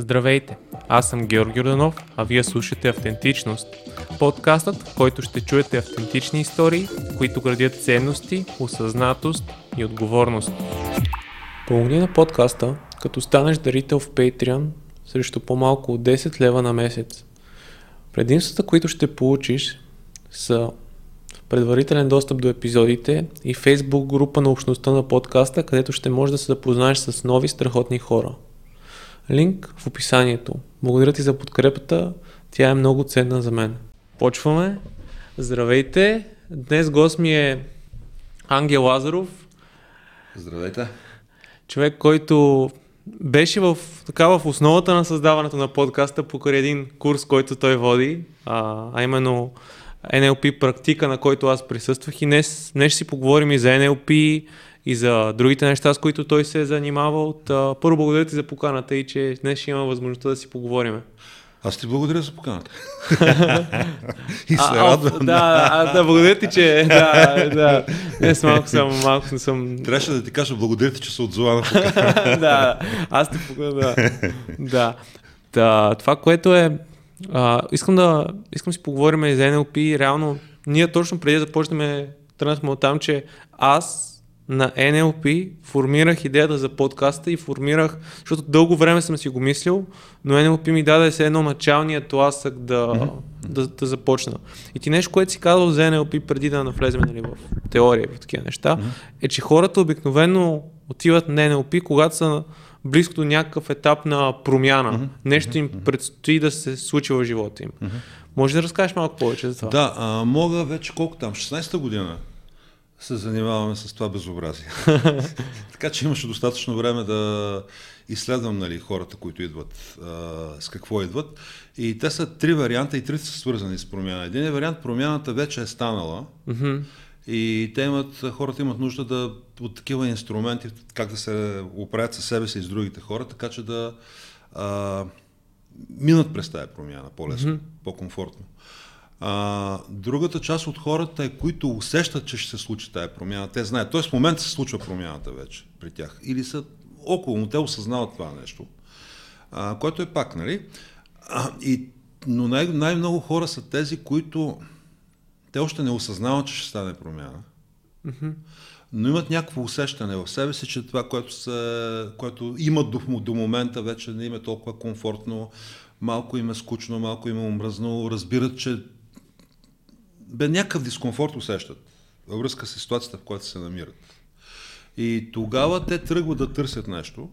Здравейте, аз съм Георги Роданов, а вие слушате Автентичност. Подкастът, в който ще чуете автентични истории, които градят ценности, осъзнатост и отговорност. Помогни на подкаста, като станеш дарител в Patreon срещу по-малко от 10 лева на месец. Предимствата, които ще получиш са предварителен достъп до епизодите и Facebook група на общността на подкаста, където ще можеш да се запознаеш с нови страхотни хора. Линк в описанието. Благодаря ти за подкрепата, тя е много ценна за мен. Почваме. Здравейте! Днес гост ми е Ангел Лазаров. Здравейте! Човек, който беше в, така, в основата на създаването на подкаста покрай един курс, който той води, а, а именно NLP практика, на който аз присъствах и днес, днес ще си поговорим и за NLP и за другите неща, с които той се е занимавал. Та, първо благодаря ти за поканата и че днес ще има възможността да си поговорим. Аз ти благодаря за поканата. и се радвам. Да, а, да, благодаря ти, че... Да, да. Днес малко съм... Малко съм... Трябваше да ти кажа благодаря ти, че се отзова на Да, аз ти. Да. да. да. Това, което е а, искам да искам си поговорим и за NLP. Реално, ние точно преди да започнем тръгнахме от там, че аз на NLP формирах идеята за подкаста и формирах, защото дълго време съм си го мислил, но NLP ми даде се едно началният тласък да, mm-hmm. да, да, започна. И ти нещо, което си казал за NLP преди да навлезем нали, в теория и в такива неща, mm-hmm. е, че хората обикновено отиват на NLP, когато са близко до някакъв етап на промяна. Mm-hmm. Нещо им предстои да се случи в живота им. Mm-hmm. Може да разкажеш малко повече за това? Да, а, мога вече колко там, 16-та година се занимаваме с това безобразие. така че имаше достатъчно време да изследвам нали, хората, които идват, а, с какво идват. И те са три варианта и трите са свързани с промяна. Един вариант, промяната вече е станала. Mm-hmm. И те имат, хората имат нужда да, от такива инструменти, как да се оправят със себе си и с другите хора, така че да а, минат през тази промяна по-лесно, mm-hmm. по-комфортно. А, другата част от хората е, които усещат, че ще се случи тази промяна. Те знаят. Тоест в момента се случва промяната вече при тях. Или са около, но те осъзнават това нещо. А, което е пак, нали? А, и, но най- най-много хора са тези, които те още не осъзнават, че ще стане промяна. Mm-hmm. Но имат някакво усещане в себе си, че това, което, са, което имат до, до момента, вече не им е толкова комфортно, малко им е скучно, малко им е омръзнало, разбират, че бе някакъв дискомфорт усещат във връзка с ситуацията, в която се намират. И тогава те тръгват да търсят нещо,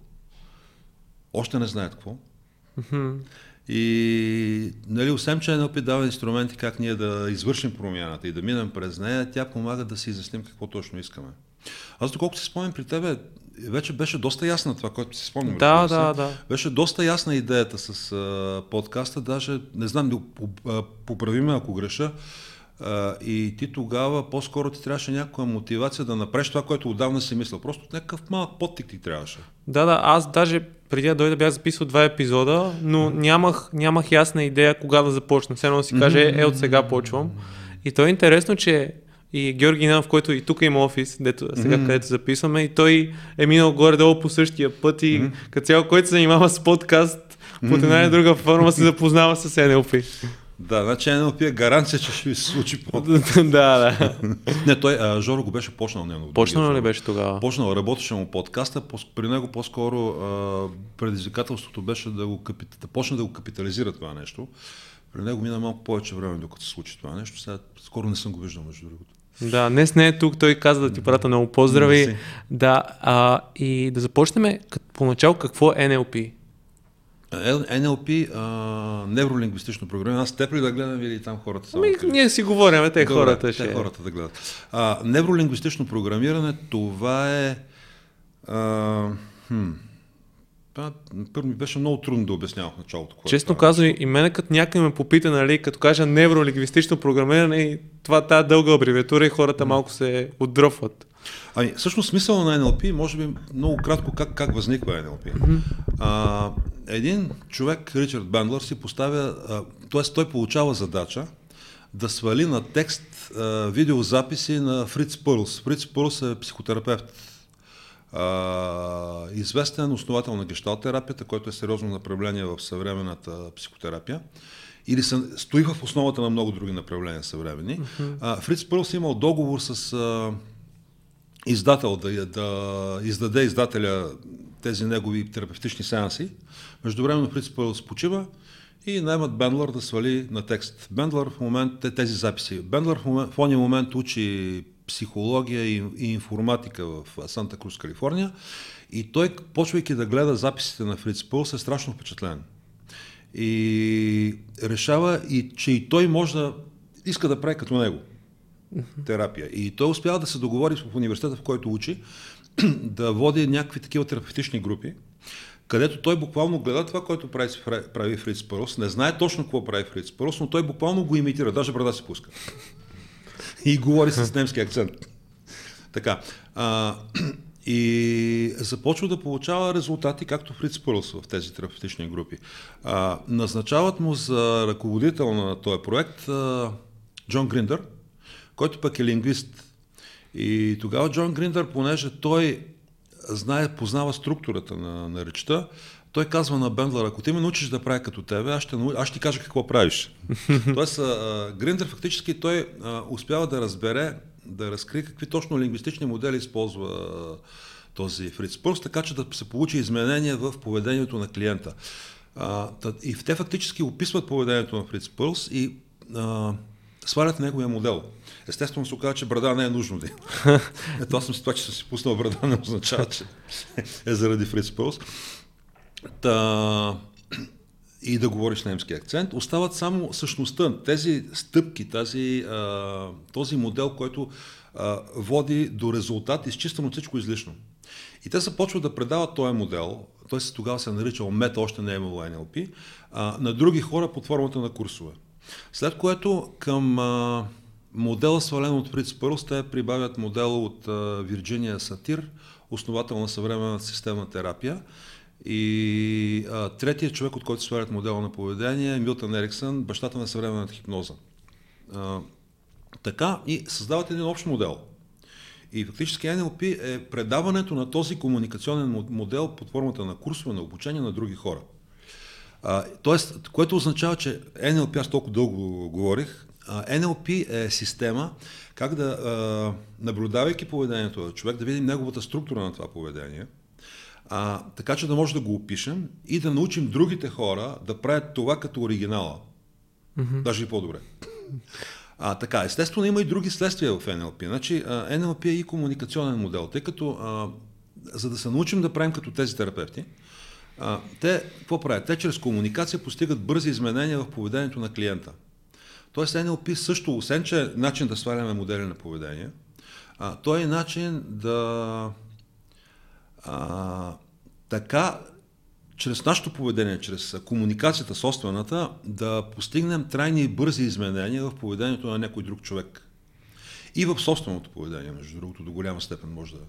още не знаят какво. Mm-hmm. И, нали, освен, че NLP дава инструменти как ние да извършим промяната и да минем през нея, тя помага да си изясним какво точно искаме. Аз, доколкото си спомням при тебе, вече беше доста ясна това, което си спомням. Да, да, да. Беше доста ясна идеята с а, подкаста, даже, не знам, поправи ме ако греша, а, и ти тогава по-скоро ти трябваше някаква мотивация да направиш това, което отдавна си мисля. Просто някакъв малък подтик ти трябваше. Да, да, аз даже преди да дойда бях записал два епизода, но нямах, нямах ясна идея кога да започна. Все едно да си каже, е, от сега почвам. И то е интересно, че и Георги Нанов, който и тук има офис, дето, сега mm-hmm. където записваме, и той е минал горе-долу по същия път и mm-hmm. като цяло, който се занимава с подкаст, по една или друга форма се запознава с NLP. Да, значи NLP е гаранция, че ще ви се случи по Да, да. Не, той, а, Жоро го беше почнал него. Почнал ли беше тогава? Почнал, работеше му подкаста, при него по-скоро а, предизвикателството беше да, го капит... да почне да го капитализира това нещо. При него мина малко повече време, докато се случи това нещо. Сега скоро не съм го виждал, между другото. Да, днес не е тук, той каза да ти прата много поздрави. Да, а, и да започнем поначало какво е NLP. А, невролингвистично програмиране. Аз теб ли да гледам или там хората са? Ами, ние си говорим, те Добре, хората ще. Те хората да гледат. А, невролингвистично програмиране, това е... А, хм, първо ми беше много трудно да обяснявам в началото. Честно казвам, и мене като някой ме попита, нали, като кажа невролингвистично програмиране, това тази дълга абревиатура и хората малко се отдръпват. Ами, всъщност смисъл на NLP, може би много кратко как, как възниква NLP. Mm-hmm. А, един човек, Ричард Бендлър, си поставя, т.е. той получава задача да свали на текст а, видеозаписи на Фриц Пърлс. Фриц Пърлс е психотерапевт. А, известен основател на гешталтерапията, който е сериозно направление в съвременната психотерапия или са, стои в основата на много други направления съвременни. Uh-huh. Фриц Пърлс е имал договор с а, издател да, да издаде издателя тези негови терапевтични сеанси. Междувременно Фриц Пърлс почива и наймат Бендлър да свали на текст. Бендлър в момент тези записи. Бендлър в, момент, в този момент учи психология и, и информатика в Санта Крус, Калифорния. И той, почвайки да гледа записите на Фриц Пълс, е страшно впечатлен. И решава, и, че и той може да иска да прави като него терапия. И той успява да се договори в университета, в който учи, да води някакви такива терапевтични групи, където той буквално гледа това, което прави, прави Фриц Пърос, не знае точно какво прави Фриц Пърос, но той буквално го имитира, даже брада се пуска. и говори с немски акцент. Така. А, и започва да получава резултати, както Фриц Пърлс в тези терапевтични групи. А, назначават му за ръководител на този проект а, Джон Гриндър, който пък е лингвист. И тогава Джон Гриндър, понеже той знае, познава структурата на, на речта, той казва на Бендлър, ако ти ме научиш да правя като тебе, аз ще, аз ще ти кажа какво правиш. Тоест, Гриндър фактически той а, успява да разбере, да разкрие какви точно лингвистични модели използва а, този Фриц Пърс, така че да се получи изменение в поведението на клиента. А, и те фактически описват поведението на Фриц Пърс и а, свалят неговия модел. Естествено се оказа, че брада не е нужно да има. Ето аз съм си това, че съм си пуснал брада, не означава, че е заради Фриц Пълс. Та, и да говориш немски акцент, остават само същността, тези стъпки, тази, а, този модел, който а, води до резултат, изчистено всичко излишно. И те започват да предават този модел, той се тогава се е наричал мета, още не е имало NLP, а, на други хора под формата на курсове. След което към а, модела свален от Фриц Пърлс, те прибавят модел от Вирджиния Сатир, основател на съвременната системна терапия, и а, третият човек, от който свалят модела на поведение е Милтън Ериксън, бащата на съвременната хипноза. А, така и създават един общ модел. И фактически NLP е предаването на този комуникационен модел под формата на курсове на обучение на други хора. А, тоест, което означава, че NLP, аз толкова дълго говорих, NLP е система, как да, а, наблюдавайки поведението на човек, да видим неговата структура на това поведение – а, така че да може да го опишем и да научим другите хора да правят това като оригинала. Mm-hmm. Даже и по-добре. А, така, естествено има и други следствия в NLP. Значи, а, NLP е и комуникационен модел, тъй като а, за да се научим да правим като тези терапевти, а, те какво правят? Те чрез комуникация постигат бързи изменения в поведението на клиента. Тоест NLP също, освен че е начин да сваляме модели на поведение, а, той е начин да а, така, чрез нашето поведение, чрез комуникацията собствената, да постигнем трайни и бързи изменения в поведението на някой друг човек. И в собственото поведение, между другото, до голяма степен може да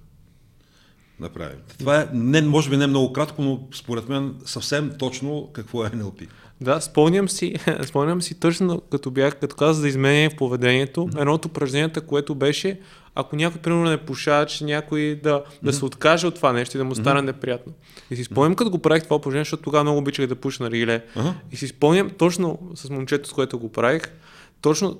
направим. Това е, не, може би не много кратко, но според мен съвсем точно какво е NLP. Да, спомням си, спомням си точно като бях, като каза за изменение в поведението, mm-hmm. едно от упражненията, което беше, ако някой, примерно, не пушава, че някой да, да се откаже от това нещо и да му стане mm-hmm. неприятно. И си спомням, като го правих това упражнение, защото тогава много обичах да пуша на ригеле. Uh-huh. И си спомням точно с момчето, с което го правих, точно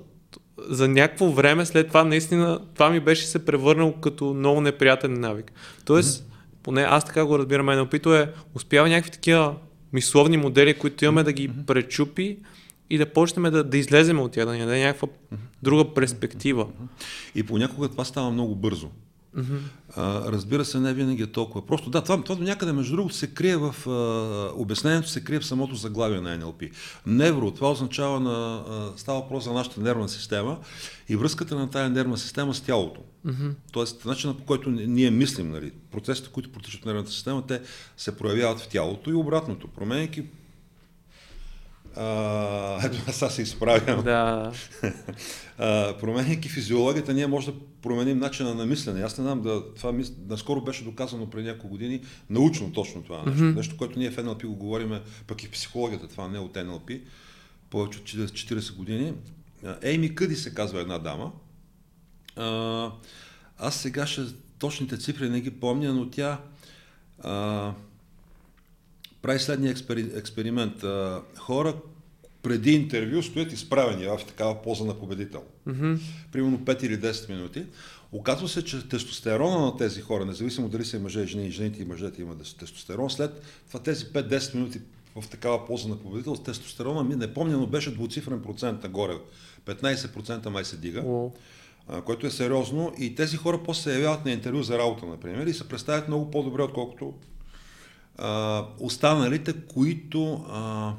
за някакво време след това наистина това ми беше се превърнало като много неприятен навик. Тоест, mm-hmm. поне аз така го разбирам, мен опито е, успява някакви такива мисловни модели, които имаме да ги пречупи и да почнем да, да излезем от тях, да ни даде някаква друга перспектива. И понякога това става много бързо. А, разбира се, не винаги е толкова. Просто да, това, това до някъде, между другото, се крие в а, обяснението, се крие в самото заглавие на NLP. Невро, това означава на, а, става въпрос за нашата нервна система и връзката на тая нервна система с тялото. Тоест, начинът по който ние мислим, нали, процесите, които протичат в нервната система, те се проявяват в тялото и обратното, променяйки ето аз сега се изправям. Да. променяйки физиологията, ние може да променим начина на мислене. Аз не знам, да, това мис... наскоро беше доказано преди няколко години, научно точно това нещо. Mm-hmm. Нещо, което ние в NLP го говорим, пък и в психологията, това не е от NLP, повече от 40 години. Ейми Къди се казва една дама. А, аз сега ще точните цифри не ги помня, но тя а, прави следния експери, експеримент. А, хора преди интервю стоят изправени в такава поза на победител. Mm-hmm. Примерно 5 или 10 минути. Оказва се, че тестостерона на тези хора, независимо дали са мъже и жени, и жените и мъжете имат тестостерон, след това тези 5-10 минути в такава поза на победител, тестостерона ми не помня, но беше двуцифрен процент нагоре. 15% май се дига. Oh. което е сериозно и тези хора после се явяват на интервю за работа, например, и се представят много по-добре, отколкото а, останалите, които а,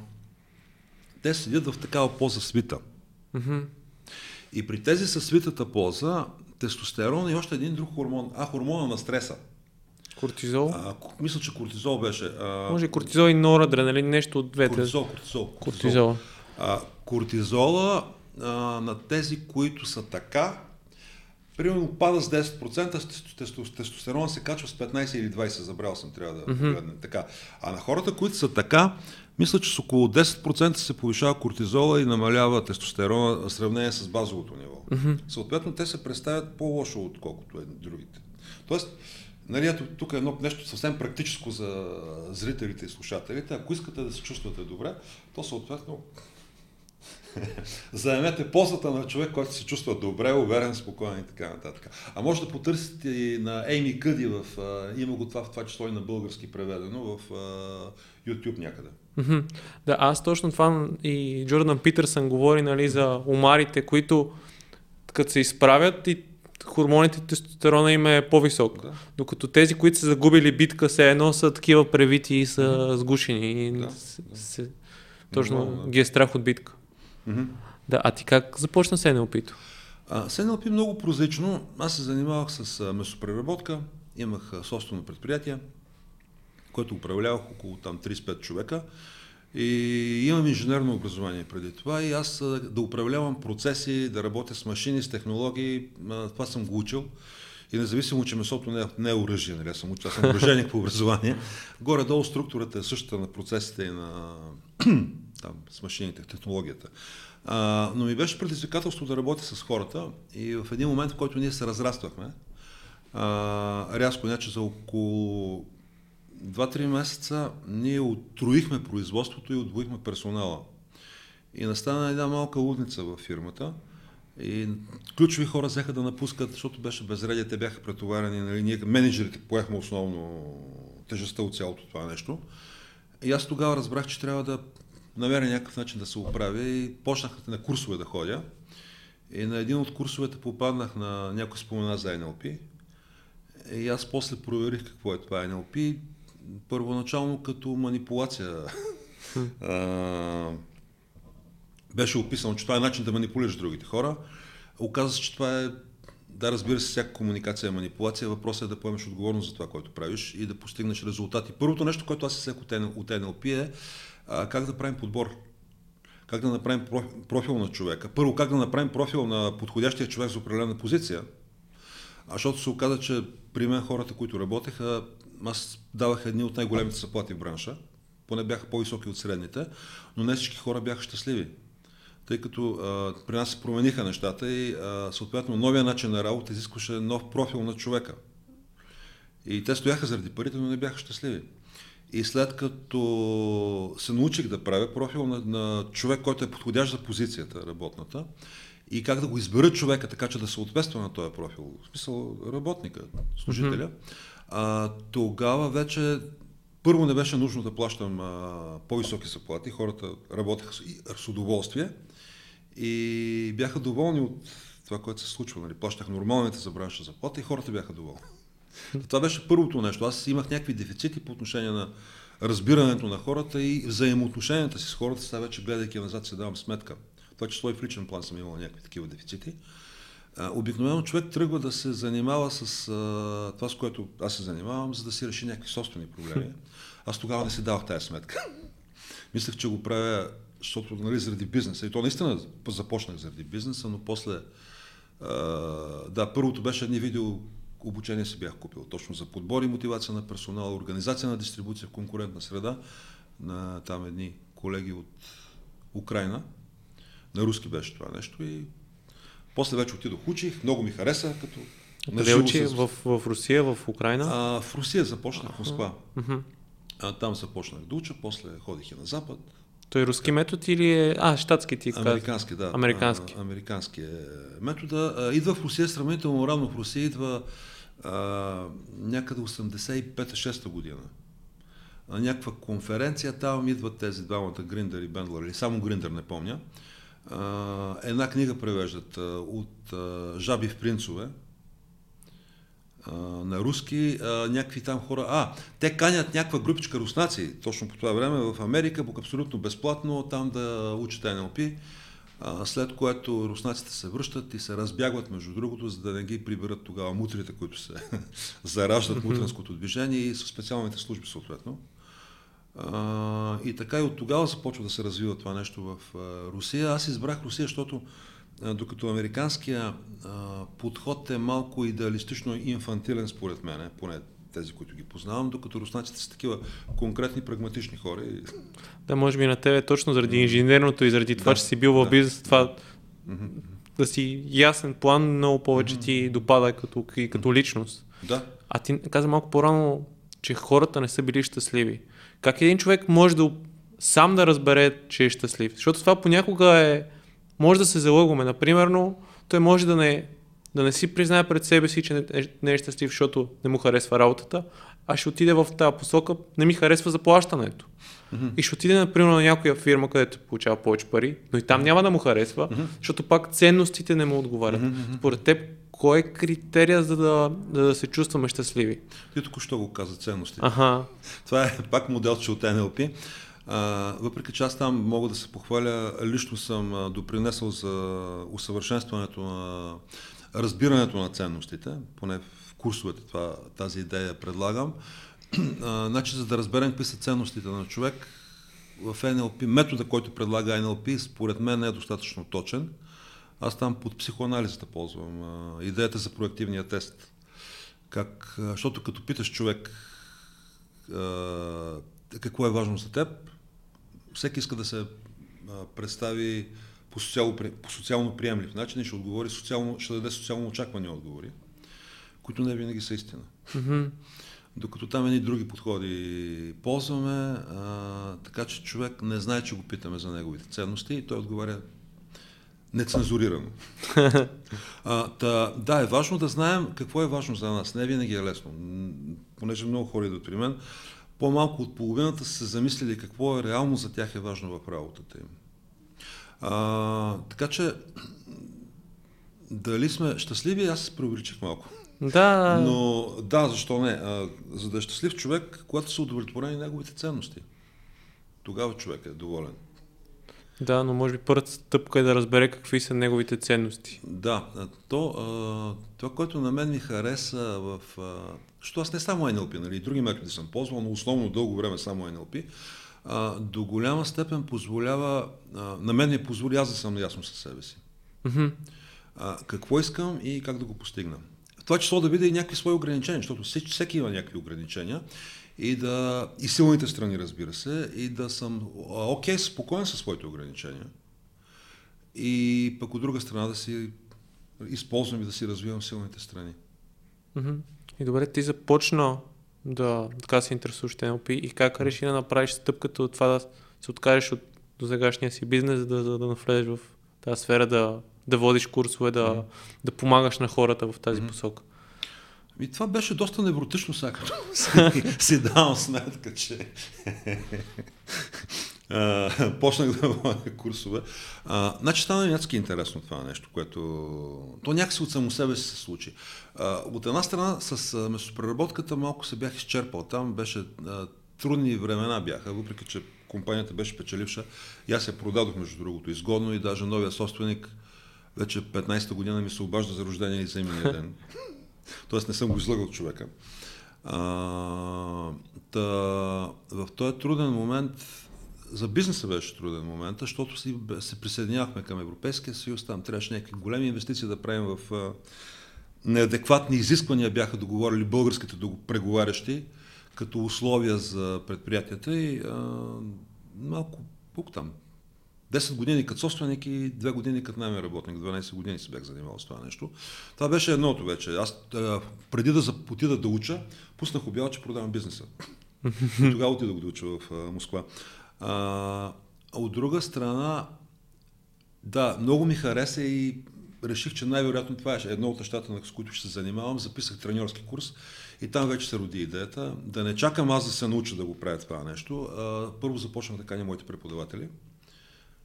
те седят в такава поза свита. Mm-hmm. И при тези със свитата поза, тестостерон и още един друг хормон, а хормона на стреса. Кортизол? А, мисля, че кортизол беше. А... Може и кортизол и норадреналин, нещо от двете. Кортизол, кортизол. Кортизол. А, кортизола а, на тези, които са така, примерно пада с 10%, тестостерон се качва с 15 или 20, забрал съм, трябва да mm-hmm. погледнем. Така. А на хората, които са така, мисля, че с около 10% се повишава кортизола и намалява тестостерона в сравнение с базовото ниво. Mm-hmm. Съответно, те се представят по-лошо, отколкото е другите. Тоест, нали, ето, тук е едно нещо съвсем практическо за зрителите и слушателите. Ако искате да се чувствате добре, то съответно заемете позата на човек, който се чувства добре, уверен, спокоен и така нататък. А може да потърсите и на Ейми Къди, в, има го това в това число и на български преведено, в YouTube някъде. Mm-hmm. Да, аз точно това и Джордан Питърсън говори нали, за омарите, които като се изправят и хормоните тестостерона им е по-висок. Да. Докато тези, които са загубили битка, се едно са такива превити и са сгушени. И да. се, точно да. ги е страх от битка. Mm-hmm. Да, а ти как започна с НЛП-то? с НЛП много прозрачно. Аз се занимавах с месопреработка, имах собствено предприятие, което управлявах около там 35 човека. И имам инженерно образование преди това и аз да управлявам процеси, да работя с машини, с технологии, това съм го учил. И независимо, че месото не е, не е оръжие, нали, съм, аз съм по образование, горе-долу структурата е същата на процесите и на там, с машините, технологията. А, но ми беше предизвикателство да работя с хората и в един момент, в който ние се разраствахме, а, рязко, значи за около 2-3 месеца ние отруихме производството и отвоихме персонала. И настана една малка лудница в фирмата. И ключови хора взеха да напускат, защото беше безредие, те бяха претоварени. Нали, ние менеджерите поехме основно тежестта от цялото това нещо. И аз тогава разбрах, че трябва да намеря някакъв начин да се оправя и почнах на курсове да ходя. И на един от курсовете попаднах на някой спомена за NLP. И аз после проверих какво е това NLP първоначално като манипулация. а, беше описано, че това е начин да манипулираш другите хора. Оказва се, че това е да, разбира се, всяка комуникация е манипулация. Въпросът е да поемеш отговорност за това, което правиш и да постигнеш резултати. Първото нещо, което аз се от, от NLP е как да правим подбор. Как да направим профил на човека. Първо, как да направим профил на подходящия човек за определена позиция. А защото се оказа, че при мен хората, които работеха, аз давах едни от най-големите заплати в бранша, поне бяха по-високи от средните, но не всички хора бяха щастливи. Тъй като а, при нас се промениха нещата и а, съответно новия начин на работа изискваше нов профил на човека. И те стояха заради парите, но не бяха щастливи. И след като се научих да правя профил на, на човек, който е подходящ за позицията работната, и как да го избера човека така, че да съответства на този профил, в смисъл работника, служителя, mm-hmm а, тогава вече първо не беше нужно да плащам а, по-високи заплати, хората работеха с, с удоволствие и бяха доволни от това, което се случва. Нали? Плащах нормалните за бранша заплати и хората бяха доволни. Това беше първото нещо. Аз имах някакви дефицити по отношение на разбирането на хората и взаимоотношенията си с хората, сега вече гледайки назад се давам сметка. Това число и в личен план съм имал някакви такива дефицити. Обикновено човек тръгва да се занимава с а, това, с което аз се занимавам, за да си реши някакви собствени проблеми. Аз тогава не си давах тази сметка. Мислех, че го правя, защото нали, заради бизнеса. И то наистина започнах заради бизнеса, но после... А, да, първото беше едни видео обучение си бях купил точно за подбор и мотивация на персонала, организация на дистрибуция в конкурентна среда на там едни колеги от Украина. На руски беше това нещо и после вече отидох, учих, много ми хареса като Къде учи? С... В, в Русия, в Украина? А, в Русия започнах, в Москва. Uh-huh. А, там започнах да уча, после ходих и на Запад. Той руски метод или е... А, щатски ти каза. Американски, да. Американски. А, американски е метода. А, идва в Русия сравнително рано. В Русия идва а, някъде 85-6 година. На някаква конференция, там идват тези двамата Гриндър и Бендлер, или само Гриндър, не помня. А, една книга превеждат а, от а, Жаби в принцове, на руски, а, някакви там хора. А, те канят някаква групичка руснаци, точно по това време в Америка, по абсолютно безплатно, там да учат NLP, а, след което руснаците се връщат и се разбягват, между другото, за да не ги приберат тогава мутрите, които се зараждат мутренското движение и със специалните служби съответно. А, и така и от тогава започва да се развива това нещо в а, Русия. Аз избрах Русия, защото докато американския а, подход е малко идеалистично инфантилен според мен, поне тези, които ги познавам, докато руснаците са такива конкретни, прагматични хора. Да, може би на тебе точно заради инженерното и заради това, да, че си бил в да. бизнес, това mm-hmm. да си ясен план много повече mm-hmm. ти допада като, и като личност. Да. А ти каза малко по-рано, че хората не са били щастливи. Как един човек може да сам да разбере, че е щастлив? Защото това понякога е може да се залъгваме. Например, той може да не, да не си признае пред себе си, че не, е, не е щастлив, защото не му харесва работата, а ще отиде в тази посока, не ми харесва заплащането. Mm-hmm. И ще отиде, например, на някоя фирма, където получава повече пари, но и там няма да му харесва, mm-hmm. защото пак ценностите не му отговарят. Mm-hmm. Според теб, кой е критерия за да, да, да се чувстваме щастливи? Ти току-що го каза ценностите. Ага. Това е пак моделче от NLP. Въпреки че аз там мога да се похваля, лично съм допринесъл за усъвършенстването на разбирането на ценностите, поне в курсовете това, тази идея предлагам. Значи, за да разберем какви са ценностите на човек, в NLP, метода, който предлага NLP, според мен не е достатъчно точен. Аз там под психоанализата ползвам идеята за проактивния тест. Как, защото като питаш човек какво е важно за теб, всеки иска да се а, представи по, социално, по социално приемлив начин и ще, отговори социално, ще даде социално очаквани отговори, които не винаги са истина. Mm-hmm. Докато там едни други подходи ползваме, а, така че човек не знае, че го питаме за неговите ценности и той отговаря нецензурирано. а, та, да, е важно да знаем какво е важно за нас. Не винаги е лесно. Понеже много хора идват при мен, по-малко от половината са се замислили какво е реално за тях е важно в работата им. А, така че, дали сме щастливи, аз се преувеличих малко. Да. Но да, защо не? А, за да е щастлив човек, когато са удовлетворени неговите ценности, тогава човек е доволен. Да, но може би първата стъпка е да разбере какви са неговите ценности. Да, то, а, това, което на мен ми хареса в... А, защото аз не само NLP, нали, други методи съм ползвал, но основно дълго време само NLP, а, до голяма степен позволява, а, на мен ми позволи аз да съм ясно със себе си. Mm-hmm. А, какво искам и как да го постигна. В това число да видя и някакви свои ограничения, защото всеки, всеки има някакви ограничения и да, и силните страни, разбира се, и да съм окей, okay, спокоен със своите ограничения. И пък от друга страна да си използвам и да си развивам силните страни. И добре, ти започна да така се интересуваш NLP и как реши да направиш стъпката от това да се откажеш от до сегашния си бизнес, да, да, да навлезеш в тази сфера, да, да водиш курсове, да, mm-hmm. да помагаш на хората в тази mm-hmm. посока? И това беше доста невротично сега, като си, давам сметка, че почнах да водя курсове. А, значи стана някакси интересно това нещо, което... То някакси от само себе си се случи. А, от една страна с месопреработката малко се бях изчерпал. Там беше а, трудни времена бяха, въпреки че компанията беше печеливша. И аз я продадох, между другото, изгодно и даже новия собственик вече 15-та година ми се обажда за рождение и за именния ден. Тоест не съм го излъгал човека. А, та, в този труден момент, за бизнеса беше труден момент, защото си, се присъединявахме към Европейския съюз, там трябваше някакви големи инвестиции да правим в а, неадекватни изисквания бяха договорили българските преговарящи като условия за предприятията и а, малко пук там 10 години като собственик и 2 години като наймен работник. 12 години се бях занимавал с това нещо. Това беше едното вече. Аз преди да отида да уча, пуснах обява, че продавам бизнеса. И тогава отидох да уча в Москва. А, от друга страна, да, много ми хареса и реших, че най-вероятно това е едно от нещата, с които ще се занимавам. Записах треньорски курс и там вече се роди идеята да не чакам аз да се науча да го правя това нещо. А, първо започнах да каня моите преподаватели,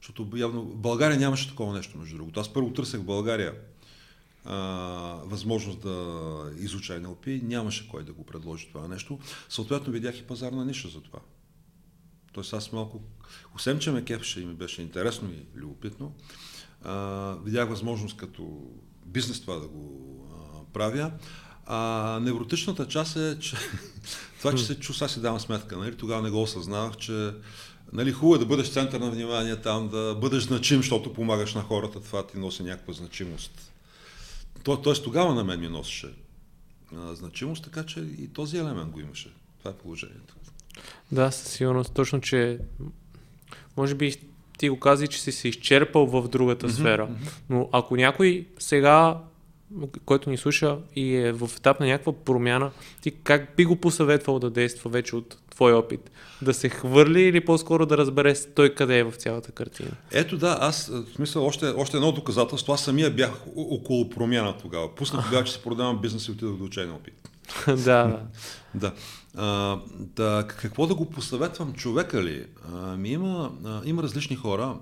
защото явно България нямаше такова нещо, между другото. Аз първо търсех в България а, възможност да изуча NLP, нямаше кой да го предложи това нещо. Съответно видях и пазарна ниша за това. Тоест аз малко, освен че ме кефеше и ми беше интересно и любопитно, а, видях възможност като бизнес това да го а, правя. А невротичната част е, че това, че се чу, сега си давам сметка, нали? тогава не го осъзнавах, че нали, хубаво е да бъдеш център на внимание там, да бъдеш значим, защото помагаш на хората, това ти носи някаква значимост. То, тоест тогава на мен ми носеше а, значимост, така че и този елемент го имаше. Това е положението. Да, със сигурност. Точно, че може би ти го кази, че си се изчерпал в другата mm-hmm, сфера. Mm-hmm. Но ако някой сега, който ни слуша и е в етап на някаква промяна, ти как би го посъветвал да действа вече от твой опит? Да се хвърли или по-скоро да разбере той къде е в цялата картина? Ето да, аз, в смисъл, още, още едно доказателство, аз самия бях около промяна тогава. Пуснах тогава, че се продавам бизнес и отидох до учения опит. да, да. да. А, да. Какво да го посъветвам човека ли? А, ми има, а, има различни хора.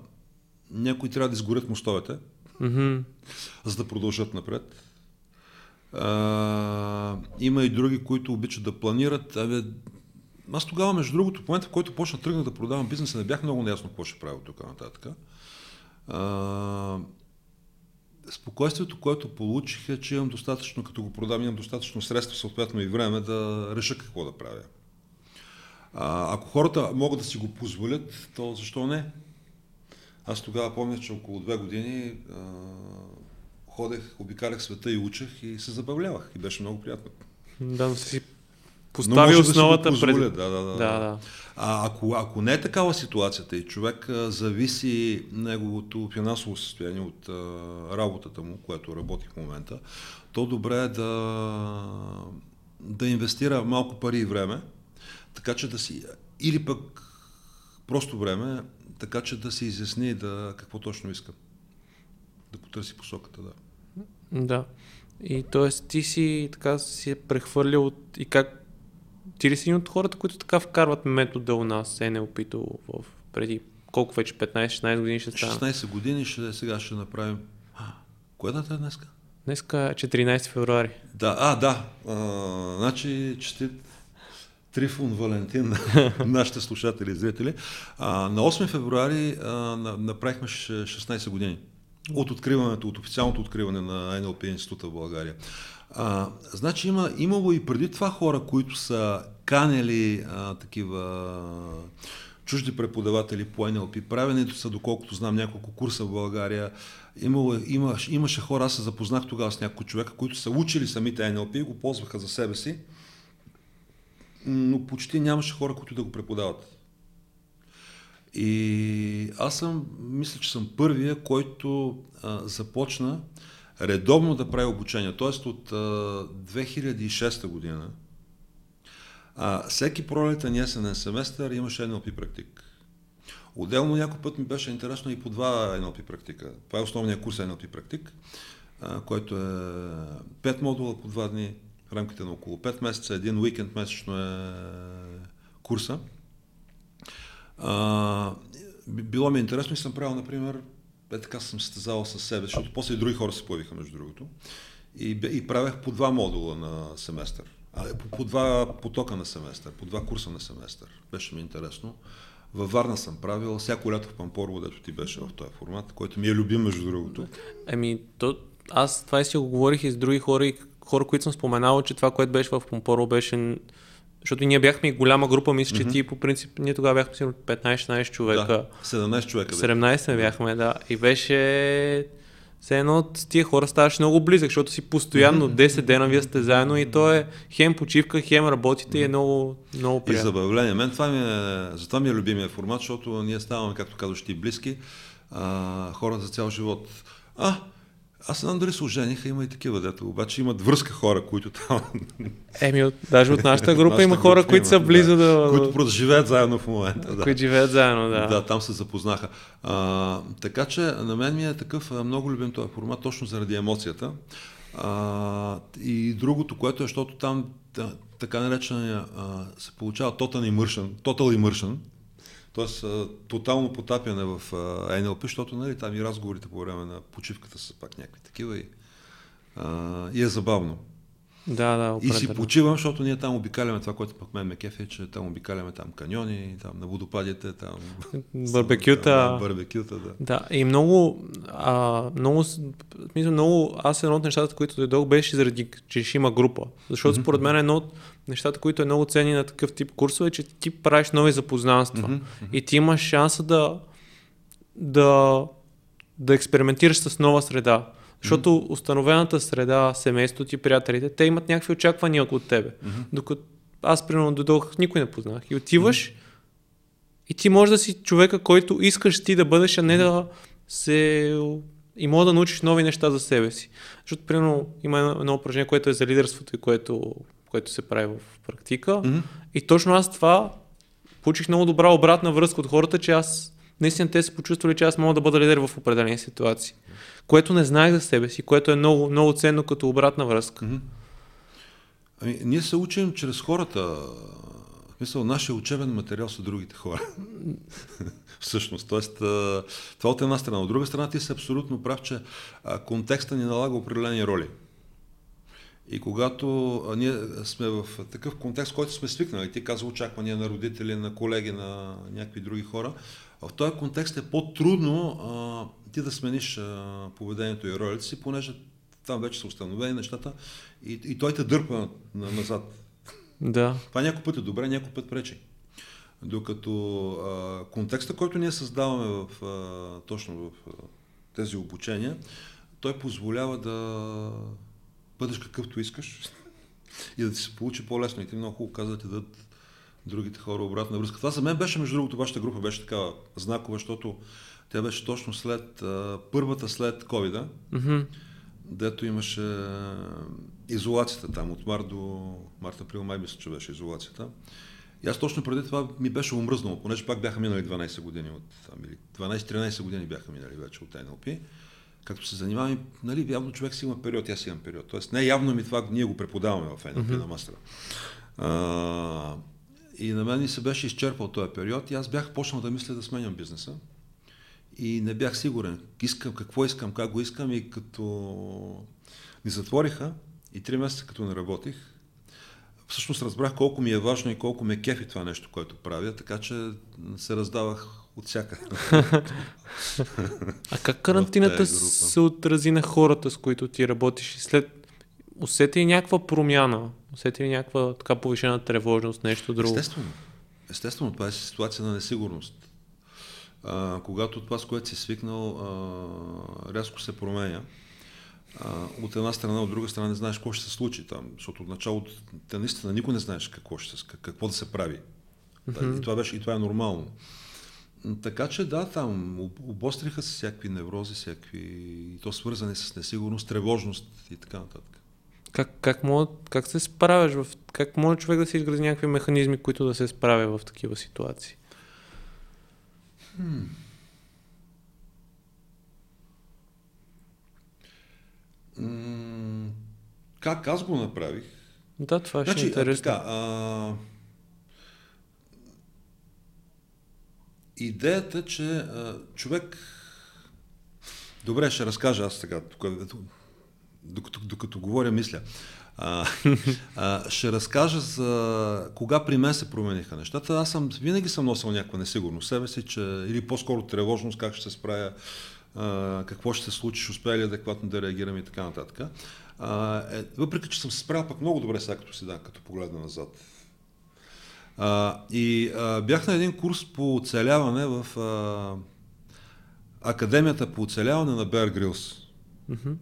Някои трябва да изгорят мостовете, mm-hmm. за да продължат напред. А, има и други, които обичат да планират. Абе, аз тогава, между другото, в момента, в който почна тръгна да продавам бизнеса, не бях много неясно какво ще правя от тук нататък. А, спокойствието, което получих е, че имам достатъчно, като го продам, имам достатъчно средства, съответно и време да реша какво да правя. А, ако хората могат да си го позволят, то защо не? Аз тогава помня, че около две години а, ходех, обикалях света и учех и се забавлявах и беше много приятно. Да, но си постави основата да пред... Да, да, да. да. да. А ако, ако не е такава ситуацията и човек а, зависи неговото финансово състояние от а, работата му, която работи в момента, то добре е да, да инвестира малко пари и време, така че да си... Или пък просто време, така че да се изясни да, какво точно иска. Да потърси посоката, да. Да. И т.е. ти си така си е прехвърлил и как ти ли си от хората, които така вкарват метода у нас, NLP-то в преди колко вече, 15-16 години ще стане? 16 години ще, сега ще направим. Кое дата е днеска? Днеска е 14 февруари. Да, а, да. А, значи, честит Трифон Валентин на нашите слушатели и зрители. А, на 8 февруари а, направихме 16 години от откриването, от официалното откриване на NLP института в България. А, значи има, имало и преди това хора, които са канели а, такива чужди преподаватели по NLP. Правенето са, доколкото знам, няколко курса в България. Имало, имаш, имаше хора, аз се запознах тогава с няколко човека, които са учили самите NLP и го ползваха за себе си, но почти нямаше хора, които да го преподават. И аз съм, мисля, че съм първия, който а, започна редовно да прави обучение. Тоест от а, 2006 година а, всеки пролетен есенен семестър имаше NLP практик. Отделно някой път ми беше интересно и по два NLP практика. Това е основният курс NLP практик, а, който е 5 модула по 2 дни в рамките на около 5 месеца, един уикенд месечно е курса. А, било ми интересно и съм правил, например, е така съм състезавал със себе, защото после и други хора се появиха, между другото. И, и правех по два модула на семестър. А, по, по два потока на семестър, по два курса на семестър. Беше ми интересно. Във Варна съм правил, всяко лято в Пампорово, дето ти беше в този формат, който ми е любим, между другото. Еми, то, аз това и си го говорих и с други хора, и хора, които съм споменал, че това, което беше в Пампорово, беше защото ние бяхме и голяма група, мисля, че mm-hmm. ти по принцип, ние тогава бяхме сигурно 15-16 човека. Да, 17 човека. 17 бяхме, да. И беше все едно с тия хора ставаш много близък, защото си постоянно 10 дена вие сте заедно и то е хем почивка, хем работите и е много, много И приятно. забавление. Мен това ми е, затова ми е любимия формат, защото ние ставаме, както казваш ти, близки, а, хора за цял живот. А, аз знам дали се ожениха, има и такива, дето, обаче имат връзка хора, които там... Еми, от, даже от нашата група Нашата има хора, група които са има, близо да... Които просто живеят заедно в момента. Да. които живеят заедно, да. Да, там се запознаха. А, така че на мен ми е такъв много любим този формат, точно заради емоцията. А, и другото, което е, защото там та, така наречения се получава total immersion, total immersion т.е. тотално потапяне в NLP, защото нали, там и разговорите по време на почивката са пак някакви такива и, а, и е забавно. Да, да, И си почивам, защото ние там обикаляме това, което пък мен ме кефи, е, че там обикаляме там каньони, там на водопадите, там... Барбекюта. Барбекюта, да. Да, и много, а, много, смисъл, много, аз едно от нещата, които дойдох, беше заради, че ще има група. Защото според мен едно от нещата, които е много ценни на такъв тип курсове, е, че ти правиш нови запознанства. И ти имаш шанса да, да, да експериментираш с нова среда. Защото установената среда, семейството ти, приятелите, те имат някакви очаквания от тебе. Докато аз, примерно, дойдох, никой не познах. И отиваш, и ти можеш да си човека, който искаш ти да бъдеш, а не да се... И мога да научиш нови неща за себе си. Защото, примерно, има едно, едно упражнение, което е за лидерството и което, което се прави в практика. Мгм. И точно аз това получих много добра обратна връзка от хората, че аз наистина те се почувствали, че аз мога да бъда лидер в определени ситуации. Което не знаех за себе си, което е много, много ценно като обратна връзка. Ами, ние се учим чрез хората. В смисъл, нашия учебен материал са другите хора. Всъщност, т.е. това от една страна. От друга страна, ти си абсолютно прав, че контекста ни налага определени роли. И когато а, ние сме в такъв контекст, който сме свикнали, ти каза очаквания на родители, на колеги, на някакви други хора, в този контекст е по-трудно а, ти да смениш а, поведението и ролите си, понеже там вече са установени нещата и, и той те дърпа на, назад. Да. Това някой път е добре, някой път пречи. Докато а, контекста, който ние създаваме в, а, точно в а, тези обучения, той позволява да бъдеш какъвто искаш и да ти се получи по-лесно. И ти много хубаво каза да ти дадат другите хора обратна връзка. Това за мен беше, между другото, вашата група беше такава знакова, защото тя беше точно след а, първата след covid Мгм. дето имаше изолацията там, от март до март, април, май мисля, че беше изолацията. И аз точно преди това ми беше умръзнало, понеже пак бяха минали 12 години от там, или 12-13 години бяха минали вече от NLP. Както се занимавам, нали, явно човек си има период, аз имам период. Тоест не явно ми това, ние го преподаваме в NLP mm-hmm. на мастера. А, и на мен ми се беше изчерпал този период и аз бях почнал да мисля да сменям бизнеса. И не бях сигурен искам, какво искам, как го искам и като ни затвориха и три месеца като не работих, всъщност разбрах колко ми е важно и колко ме кефи това нещо, което правя, така че се раздавах от всяка. А как карантината се отрази на хората, с които ти работиш? И след... Усети ли някаква промяна? Усети ли някаква така повишена тревожност, нещо друго? Естествено. Естествено, това е ситуация на несигурност. А, когато това, с което си свикнал, а, рязко се променя. А, от една страна, от друга страна не знаеш какво ще се случи там, защото от началото наистина никой не знаеш какво, ще се, какво да се прави. Mm-hmm. И, това беше, и това е нормално. Така че да, там об- обостриха се всякакви неврози, всякакви, и то свързани с несигурност, тревожност и така нататък. Как, как, мога, как се справяш? В... Как може човек да се изгради някакви механизми, които да се справя в такива ситуации? М, Как аз го направих? Да, това ще е Значи, интересно. така, а... идеята, че а, човек... Добре, ще разкажа аз сега, тук, докато, докато говоря, мисля. А, а, ще разкажа за кога при мен се промениха нещата. Аз съм, винаги съм носил някаква несигурност себе си, че, или по-скоро тревожност, как ще се справя, а, какво ще се случи, ще успея ли адекватно да реагирам и така нататък. А, е, въпреки, че съм се справил пък много добре сега, като си да, като погледна назад. А, и а, бях на един курс по оцеляване в а, Академията по оцеляване на Bear Grylls. Мгм.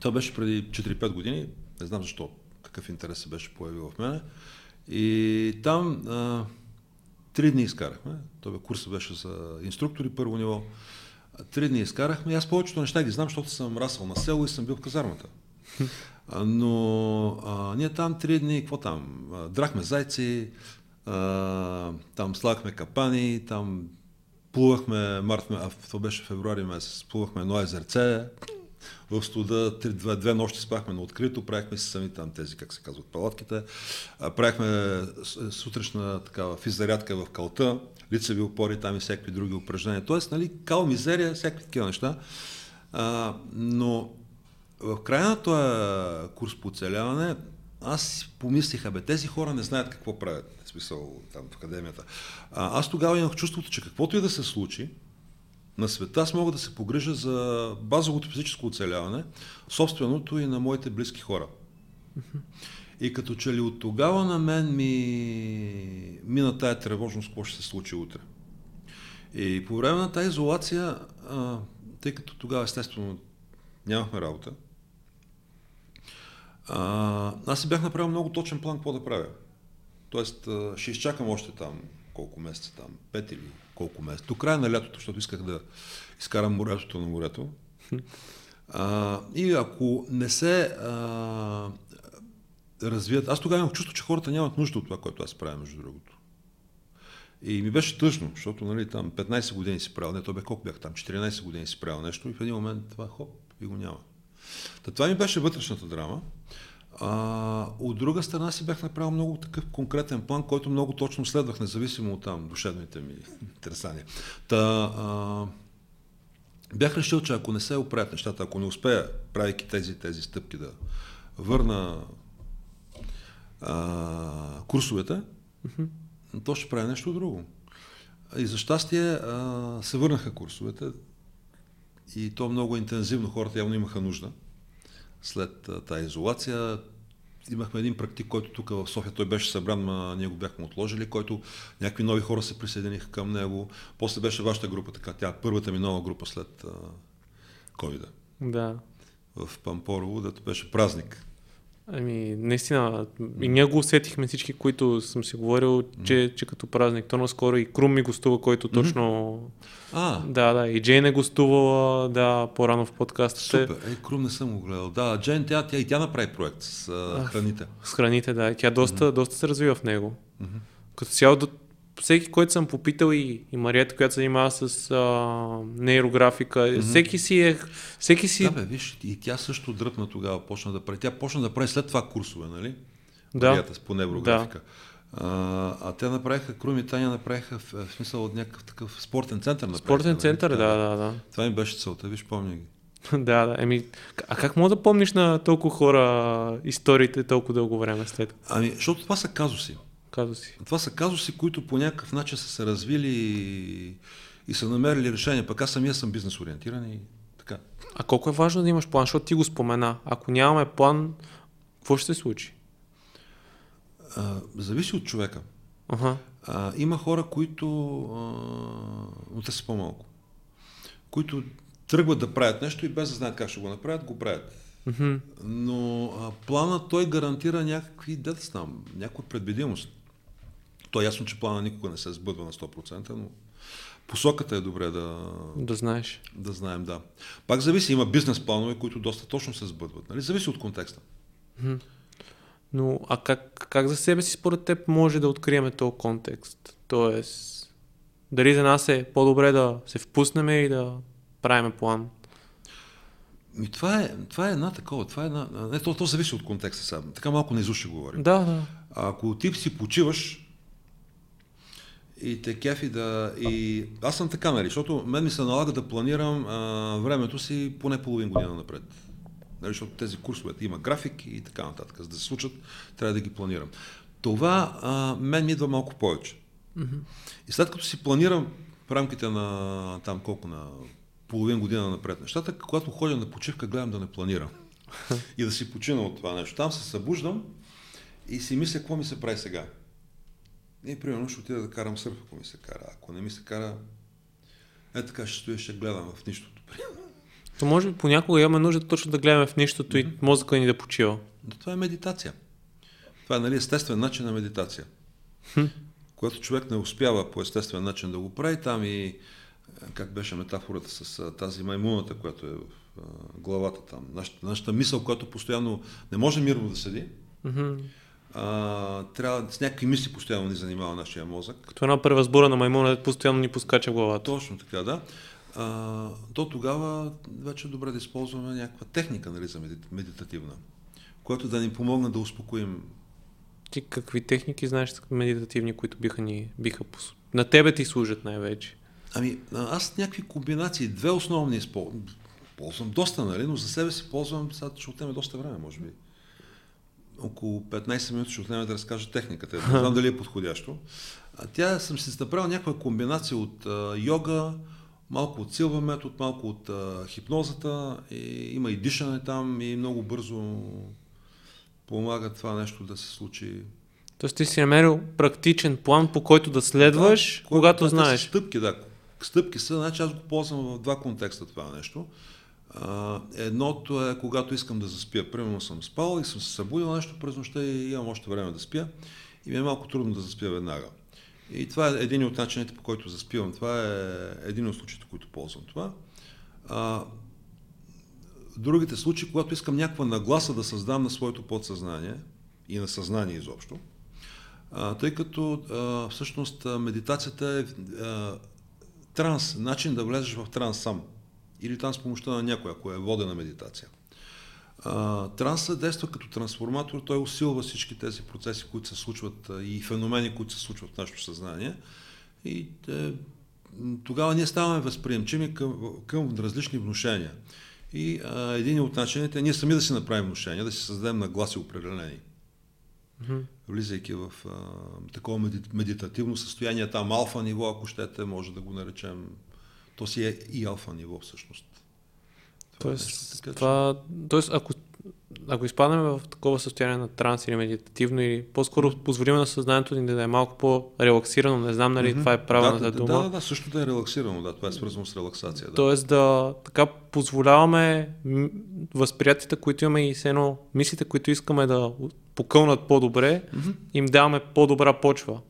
Това беше преди 4-5 години, не знам защо, какъв интерес се беше появил в мене. И там а, три дни изкарахме. Това курсът беше за инструктори първо ниво. Три дни изкарахме аз повечето неща ги знам, защото съм расъл на село и съм бил в казармата. Но а, ние там три дни, какво там? Драхме зайци, а, там слагахме капани, там плувахме, март, а това беше февруари месец, плувахме едно езерце, в студа три, две, две нощи спахме на открито, правихме си сами там тези, как се казват, палатките, правихме с- сутрешна такава физзарядка в калта, лицеви опори там и всякакви други упражнения. Тоест, нали, кал мизерия, всякакви такива неща. А, но в края на този курс по оцеляване, аз помислих, абе, тези хора не знаят какво правят, смисъл там в академията. А, аз тогава имах чувството, че каквото и да се случи на света, аз мога да се погрижа за базовото физическо оцеляване, собственото и на моите близки хора. И като че ли от тогава на мен ми мина тая тревожност, какво ще се случи утре. И по време на тази изолация, тъй като тогава естествено нямахме работа, аз си бях направил много точен план какво да правя. Тоест, ще изчакам още там колко месеца там, пет или колко месеца. До края на лятото, защото исках да изкарам морето на морето. А, и ако не се а, развият... Аз тогава имах чувство, че хората нямат нужда от това, което аз правя, между другото. И ми беше тъжно, защото нали, там 15 години си правил, не, то бе колко бях там, 14 години си правил нещо и в един момент това хоп и го няма. Та това ми беше вътрешната драма. А, от друга страна си бях направил много такъв конкретен план, който много точно следвах, независимо от там душевните ми интересания. Та, а, бях решил, че ако не се оправят нещата, ако не успея, правейки тези тези стъпки да върна а, курсовете, то ще прави нещо друго. И за щастие а, се върнаха курсовете и то много интензивно. Хората явно имаха нужда. След тази изолация имахме един практик, който тук в София, той беше събран, а ние го бяхме отложили, който някакви нови хора се присъединиха към него. После беше вашата група, така, тя първата ми нова група след covid Да. в Пампорово, дето беше празник. Ами, наистина, и ние го усетихме всички, които съм си говорил, че, че като празник. То наскоро и Крум ми гостува, който точно... А, Да, да, и Джейн е гостувала, да, по-рано в подкаста. супер. Ей, Крум не съм го гледал. Да, Джен, тя, тя и тя направи проект с а, храните. С храните, да. И тя доста, доста се развива в него. Като цяло, всеки, който съм попитал и, и Марията, която се занимава с а, нейрографика, всеки си е... Всеки си... Да, бе, виж, и тя също дръпна тогава, почна да прави. Тя почна да прави след това курсове, нали? Да. Марията, по неврографика. А, а те направиха, Крум и Таня направиха в, в смисъл от някакъв такъв спортен център. направиха, Спортен нали? център, Така, да, да, да. Това ми беше целта, виж, помня ги. да, да. Еми, а как мога да помниш на толкова хора историите толкова дълго време след? Ами, защото това са казуси. Казва си. Това са казуси, които по някакъв начин са се развили и, и са намерили решение. Пък аз самия съм бизнес ориентиран и така. А колко е важно да имаш план, защото ти го спомена. Ако нямаме план, какво ще се случи? А, зависи от човека. Ага. А, има хора, които, а, но те са по-малко, които тръгват да правят нещо и без да знаят как ще го направят, го правят. Мгм. Но а, плана той гарантира някакви, да знам, някаква предвидимост. То е ясно, че плана никога не се сбъдва на 100%, но посоката е добре да, Да знаеш. да знаем, да. Пак зависи, има бизнес планове, които доста точно се сбъдват. Нали? Зависи от контекста. Но а как, как за себе си според теб може да откриеме този контекст? Тоест, дали за нас е по-добре да се впуснем и да правиме план? Ми, това, е, това е една такова, това е една... Не, то, то зависи от контекста сега. Така малко наизуст ще говорим. Да, да. Ако ти си почиваш и те кефи да... И... Аз съм така, нали, защото мен ми се налага да планирам а, времето си поне половин година напред. Нали, защото тези курсовете има график и така нататък. За да се случат, трябва да ги планирам. Това а, мен ми идва малко повече. И след като си планирам в рамките на там колко на половин година напред нещата, когато ходя на почивка, гледам да не планирам. и да си почина от това нещо. Там се събуждам и си мисля какво ми се прави сега. И примерно ще отида да карам сърф, ако ми се кара. Ако не ми се кара, е така ще стоя, ще гледам в нищото. То може би понякога имаме нужда точно да гледаме в нищото mm-hmm. и мозъка ни да почива. Но това е медитация. Това е нали, естествен начин на медитация. Когато човек не успява по естествен начин да го прави, там и как беше метафората с тази маймуната, която е в главата там. Нашата, нашата мисъл, която постоянно не може мирно да седи, mm-hmm. А, трябва с някакви мисли постоянно ни занимава нашия мозък. Като една превъзбора на маймуна постоянно ни поскача главата. Точно така, да. А, то тогава вече е добре да използваме някаква техника нали, за медитативна, която да ни помогне да успокоим. Ти какви техники знаеш медитативни, които биха ни биха на тебе ти служат най-вече? Ами, аз някакви комбинации, две основни използвам. Ползвам доста, нали, но за себе си ползвам, сега ще отнеме доста време, може би. Около 15 минути ще отнеме да разкажа техниката. Не знам дали е подходящо. А тя съм си направил някаква комбинация от а, йога, малко от силва метод, малко от а, хипнозата, и има и дишане там и много бързо помага това нещо да се случи. Тоест ти си намерил практичен план, по който да следваш, да, когато знаеш. Стъпки, да. Стъпки са, значи аз го ползвам в два контекста това нещо. Едното е когато искам да заспя. Примерно съм спал и съм се събудил нещо през нощта и имам още време да спя. И ми е малко трудно да заспя веднага. И това е един от начините, по който заспивам. Това е един от случаите, които ползвам това. А, другите случаи, когато искам някаква нагласа да създам на своето подсъзнание и на съзнание изобщо, а, тъй като а, всъщност медитацията е а, транс, начин да влезеш в транс сам. Или там с помощта на някой, ако е водена медитация. Трансът действа като трансформатор, той усилва всички тези процеси, които се случват и феномени, които се случват в нашето съзнание. И е, тогава ние ставаме възприемчими към, към различни внушения. И а, един от начините е ние сами да си направим внушения, да си създадем нагласи определени. Mm-hmm. Влизайки в а, такова медитативно състояние, там алфа ниво, ако щете, може да го наречем. То си е и алфа ниво всъщност. Тоест, нещо, така, това, тоест ако, ако изпаднем в такова състояние на транс или медитативно, или по-скоро позволим на съзнанието ни да е малко по-релаксирано, не знам нали mm-hmm. това е правилната да, дума. Да, да, да, също да е релаксирано, да, това е свързано с релаксация. Да. Тоест да така позволяваме възприятията, които имаме и едно мислите, които искаме да покълнат по-добре, mm-hmm. им даваме по-добра почва.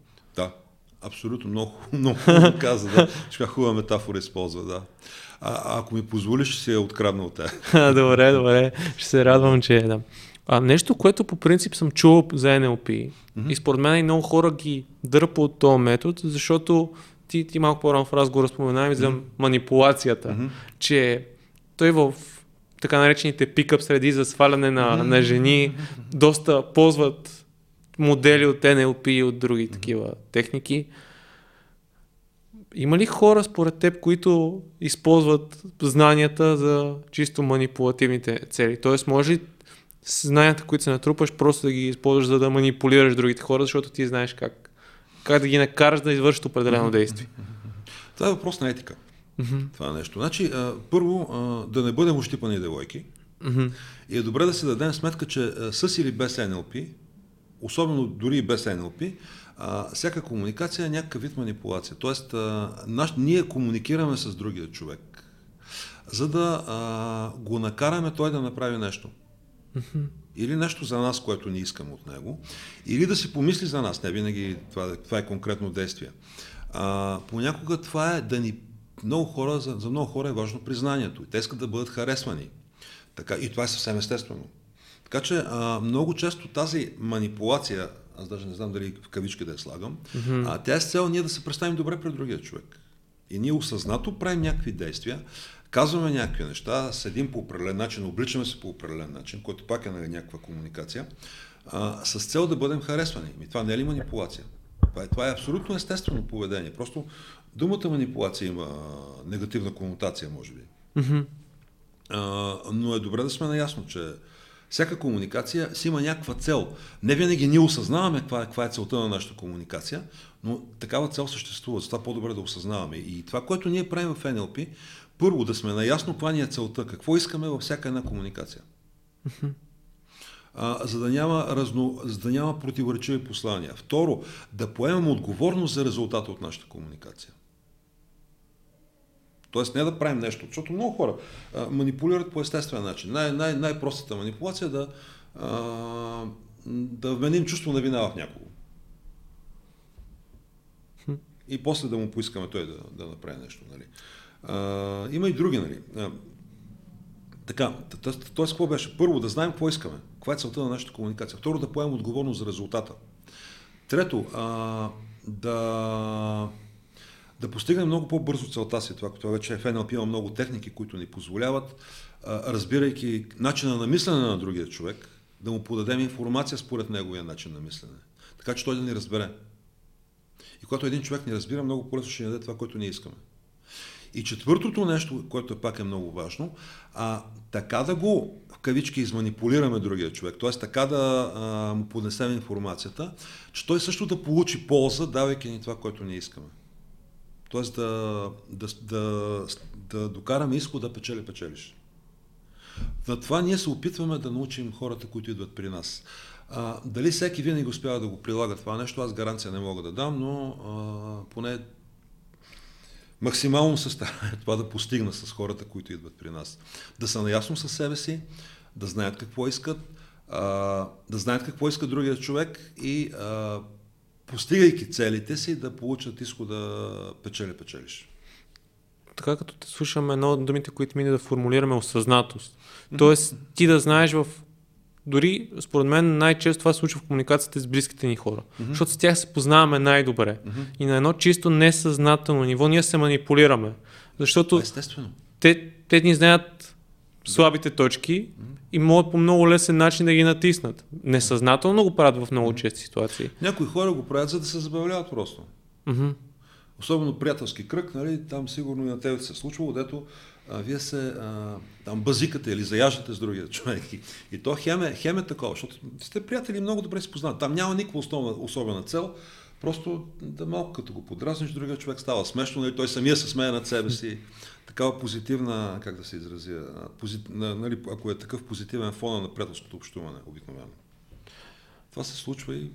Абсолютно, много, много хубаво каза, да. Ще хубава метафора използва, да. А, ако ми позволиш, ще се открадна от теб. добре, добре. Ще се радвам, че е да. А, нещо, което по принцип съм чувал за NLP mm-hmm. и според мен и много хора ги дърпа от този метод, защото ти, ти малко по-рано в разговора споменаваме mm-hmm. за манипулацията, mm-hmm. че той в така наречените пикъп среди за сваляне на, mm-hmm. на жени доста ползват модели от NLP и от други mm-hmm. такива техники. Има ли хора според теб, които използват знанията за чисто манипулативните цели? Тоест, може ли знанията, които се натрупаш, просто да ги използваш, за да манипулираш другите хора, защото ти знаеш как, как да ги накараш да извършат определено действие? Това е въпрос на етика. Това е нещо. Значи, първо, да не бъдем ощипани девойки. И е добре да се дадем сметка, че с или без НЛП, особено дори и без НЛП, а, всяка комуникация е някакъв вид манипулация. Тоест, а, наш, ние комуникираме с другия човек, за да а, го накараме той да направи нещо. Или нещо за нас, което не искаме от него, или да си помисли за нас. Не винаги това, това е конкретно действие. А, понякога това е да ни. Много хора, за, за много хора е важно признанието. И те искат да бъдат харесвани. Така, и това е съвсем естествено. Така че а, много често тази манипулация аз даже не знам дали в кавички да я слагам, mm-hmm. а тя е с цел ние да се представим добре пред другия човек. И ние осъзнато правим някакви действия, казваме някакви неща, седим по определен начин, обличаме се по определен начин, който пак е на някаква комуникация, а, с цел да бъдем харесвани. И това не е ли манипулация? Това е, това е абсолютно естествено поведение. Просто думата манипулация има негативна конотация, може би. Mm-hmm. А, но е добре да сме наясно, че всяка комуникация си има някаква цел. Не винаги ние осъзнаваме каква, каква е целта на нашата комуникация, но такава цел съществува. Затова по-добре да осъзнаваме. И това, което ние правим в NLP, първо да сме наясно каква ни е целта, какво искаме във всяка една комуникация. А, за, да няма разно, за да няма противоречиви послания. Второ, да поемем отговорност за резултата от нашата комуникация. Тоест не да правим нещо, защото много хора а, манипулират по естествен начин. Най- най- най-простата манипулация е да, а, да вменим чувство на вина в някого. И после да му поискаме той да, да направи нещо. Нали. А, има и други. Нали. А, така, т.е. какво беше? Първо да знаем какво искаме, каква е целта на нашата комуникация. Второ да поемем отговорност за резултата. Трето, а, да, да постигнем много по-бързо целта си. Това, това вече в NLP има много техники, които ни позволяват, разбирайки начина на мислене на другия човек, да му подадем информация според неговия начин на мислене. Така че той да ни разбере. И когато един човек ни разбира, много по-лесно ще ни даде това, което ние искаме. И четвъртото нещо, което пак е много важно, а, така да го в кавички изманипулираме другия човек, т.е. така да а, му поднесем информацията, че той също да получи полза, давайки ни това, което ние искаме. Т.е. Да, да, да, да докараме иско да печели печелиш. На това ние се опитваме да научим хората, които идват при нас. А, дали всеки винаги успява да го прилага това нещо, аз гаранция не мога да дам, но а, поне максимално се старая това да постигна с хората, които идват при нас. Да са наясно със себе си, да знаят какво искат, а, да знаят какво иска другия човек и а, постигайки целите си, да получат изхода печели печелиш. Така като те слушаме, едно от думите, които ми да формулираме осъзнатост. Тоест, ти да знаеш в дори, според мен, най-често това се случва в комуникацията с близките ни хора. Mm-hmm. Защото с тях се познаваме най-добре. Mm-hmm. И на едно чисто несъзнателно ниво ние се манипулираме. Защото Естествено. Те, те ни знаят слабите точки mm-hmm. и могат по много лесен начин да ги натиснат. Несъзнателно го правят в много чести ситуации. Някои хора го правят, за да се забавляват просто. Mm-hmm. Особено приятелски кръг, нали, там сигурно и на тебе се е случвало, дето а, вие се а, там базикате или заяждате с другия човек. И, то хем е, хем е такова, защото сте приятели много добре си познават. Там няма никаква основна, особена цел, просто да малко като го подразниш, другия човек става смешно, нали, той самия се смее над себе си. Такава позитивна, как да се изразя, позит, нали, ако е такъв позитивен фон на приятелското общуване, обикновено. Това се случва и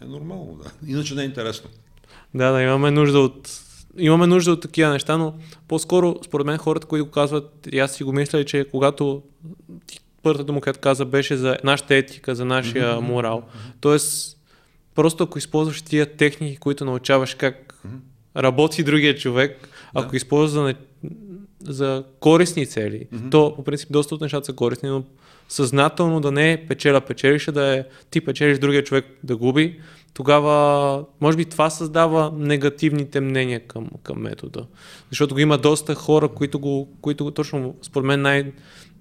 е нормално, да. Иначе не е интересно. Да, да, имаме нужда от имаме нужда от такива неща, но по-скоро, според мен, хората, които го казват, и аз си го мисля, че когато първата му, която каза, беше за нашата етика, за нашия mm-hmm. морал. Тоест, просто ако използваш тия техники, които научаваш как mm-hmm. работи другия човек, ако да. използваш за, корисни цели, mm-hmm. то по принцип доста от нещата са корисни, но съзнателно да не е печеля печелиша, да е ти печелиш другия човек да губи, тогава може би това създава негативните мнения към, към метода. Защото го има доста хора, които го, които точно, според мен най-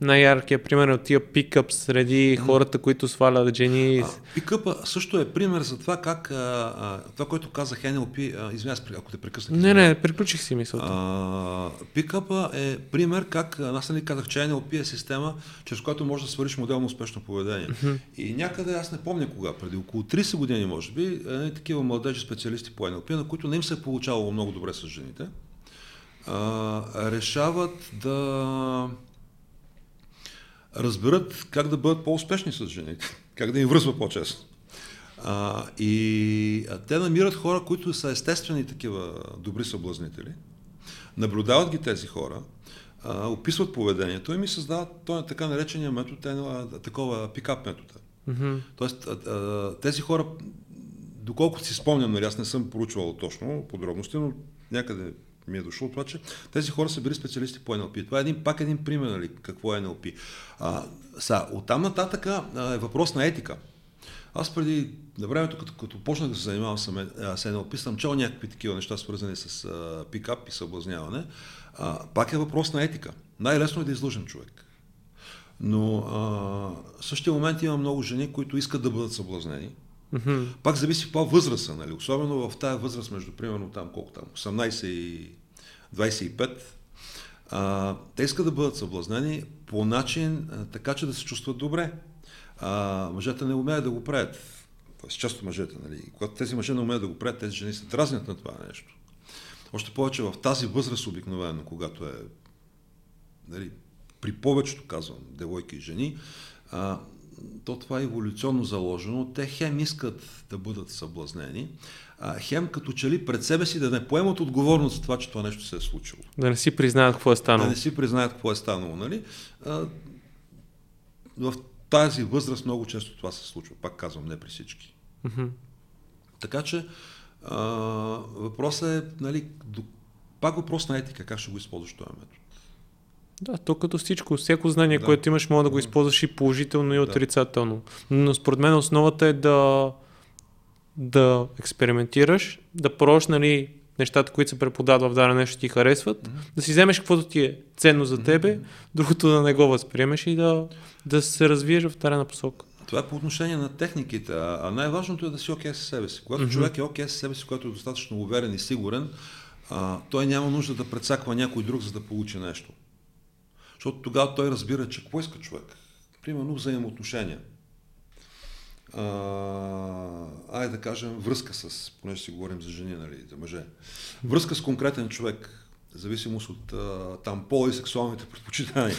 най-яркият пример от тия пикъп среди хората, които свалят жени. Пикъпа също е пример за това как а, а, това, което казах NLP, извинявай, ако те прекъснах. Не, не, приключих си мисълта. пикъпа е пример как, аз не казах, че NLP е система, чрез която можеш да свършиш моделно успешно поведение. Mm-hmm. И някъде, аз не помня кога, преди около 30 години, може би, е, такива младежи специалисти по NLP, на които не им се е получавало много добре с жените, а, решават да разберат как да бъдат по-успешни с жените, как да им връзва по-често. А, и а, те намират хора, които са естествени такива добри съблазнители, наблюдават ги тези хора, а, описват поведението им и създават този така наречения метод, е, такова пикап метода. Mm-hmm. Тоест, а, а, тези хора, доколкото си спомням, нали, аз не съм поручвал точно подробности, но някъде ми е дошло това, че тези хора са били специалисти по NLP. Това е един, пак един пример, нали, какво е NLP. А, са, оттам нататък а, е въпрос на етика. Аз преди на времето, като, като почнах да се занимавам с, NLP, съм чел някакви такива неща, свързани с а, пикап и съблазняване. А, пак е въпрос на етика. Най-лесно е да излъжем човек. Но а, в същия момент има много жени, които искат да бъдат съблазнени. Mm-hmm. Пак зависи по възрастта, нали? Особено в тази възраст, между примерно там колко там, 18 и 25, а, те искат да бъдат съблазнени по начин, а, така че да се чувстват добре. А, мъжете не умеят да го правят. Тоест, часто мъжете, нали? Когато тези мъже не умеят да го правят, тези жени се дразнят на това нещо. Още повече в тази възраст обикновено, когато е нали, при повечето, казвам, девойки и жени, а, то това е еволюционно заложено. Те хем искат да бъдат съблазнени, а хем като че ли пред себе си да не поемат отговорност за това, че това нещо се е случило. Да не си признаят какво е станало. Да не си признаят какво е станало, нали? А, в тази възраст много често това се случва. Пак казвам, не при всички. Мгм. Така че а, въпросът е, нали, пак въпрос на етика, как ще го използваш този метод. Да, то като всичко, всяко знание, Да. което имаш, може да го използваш и положително и отрицателно. Но според мен основата е да, да експериментираш, да пробваш нали, нещата, които се преподават в дадено нещо ти харесват, да си вземеш каквото ти е ценно за тебе, другото да не го възприемеш и да, да се развиеш в дадена посока. Това е по отношение на техниките, а, най-важното е да си окей със себе си. Когато Мгм. човек е окей със себе си, когато е достатъчно уверен и сигурен, а, той няма нужда да прецаква някой друг, за да получи нещо. Защото тогава той разбира, че какво иска човек. Примерно взаимоотношения. А, айде да кажем връзка с, понеже си говорим за жени, нали, за мъже. Връзка с конкретен човек, в зависимост от а, там пола и сексуалните предпочитания.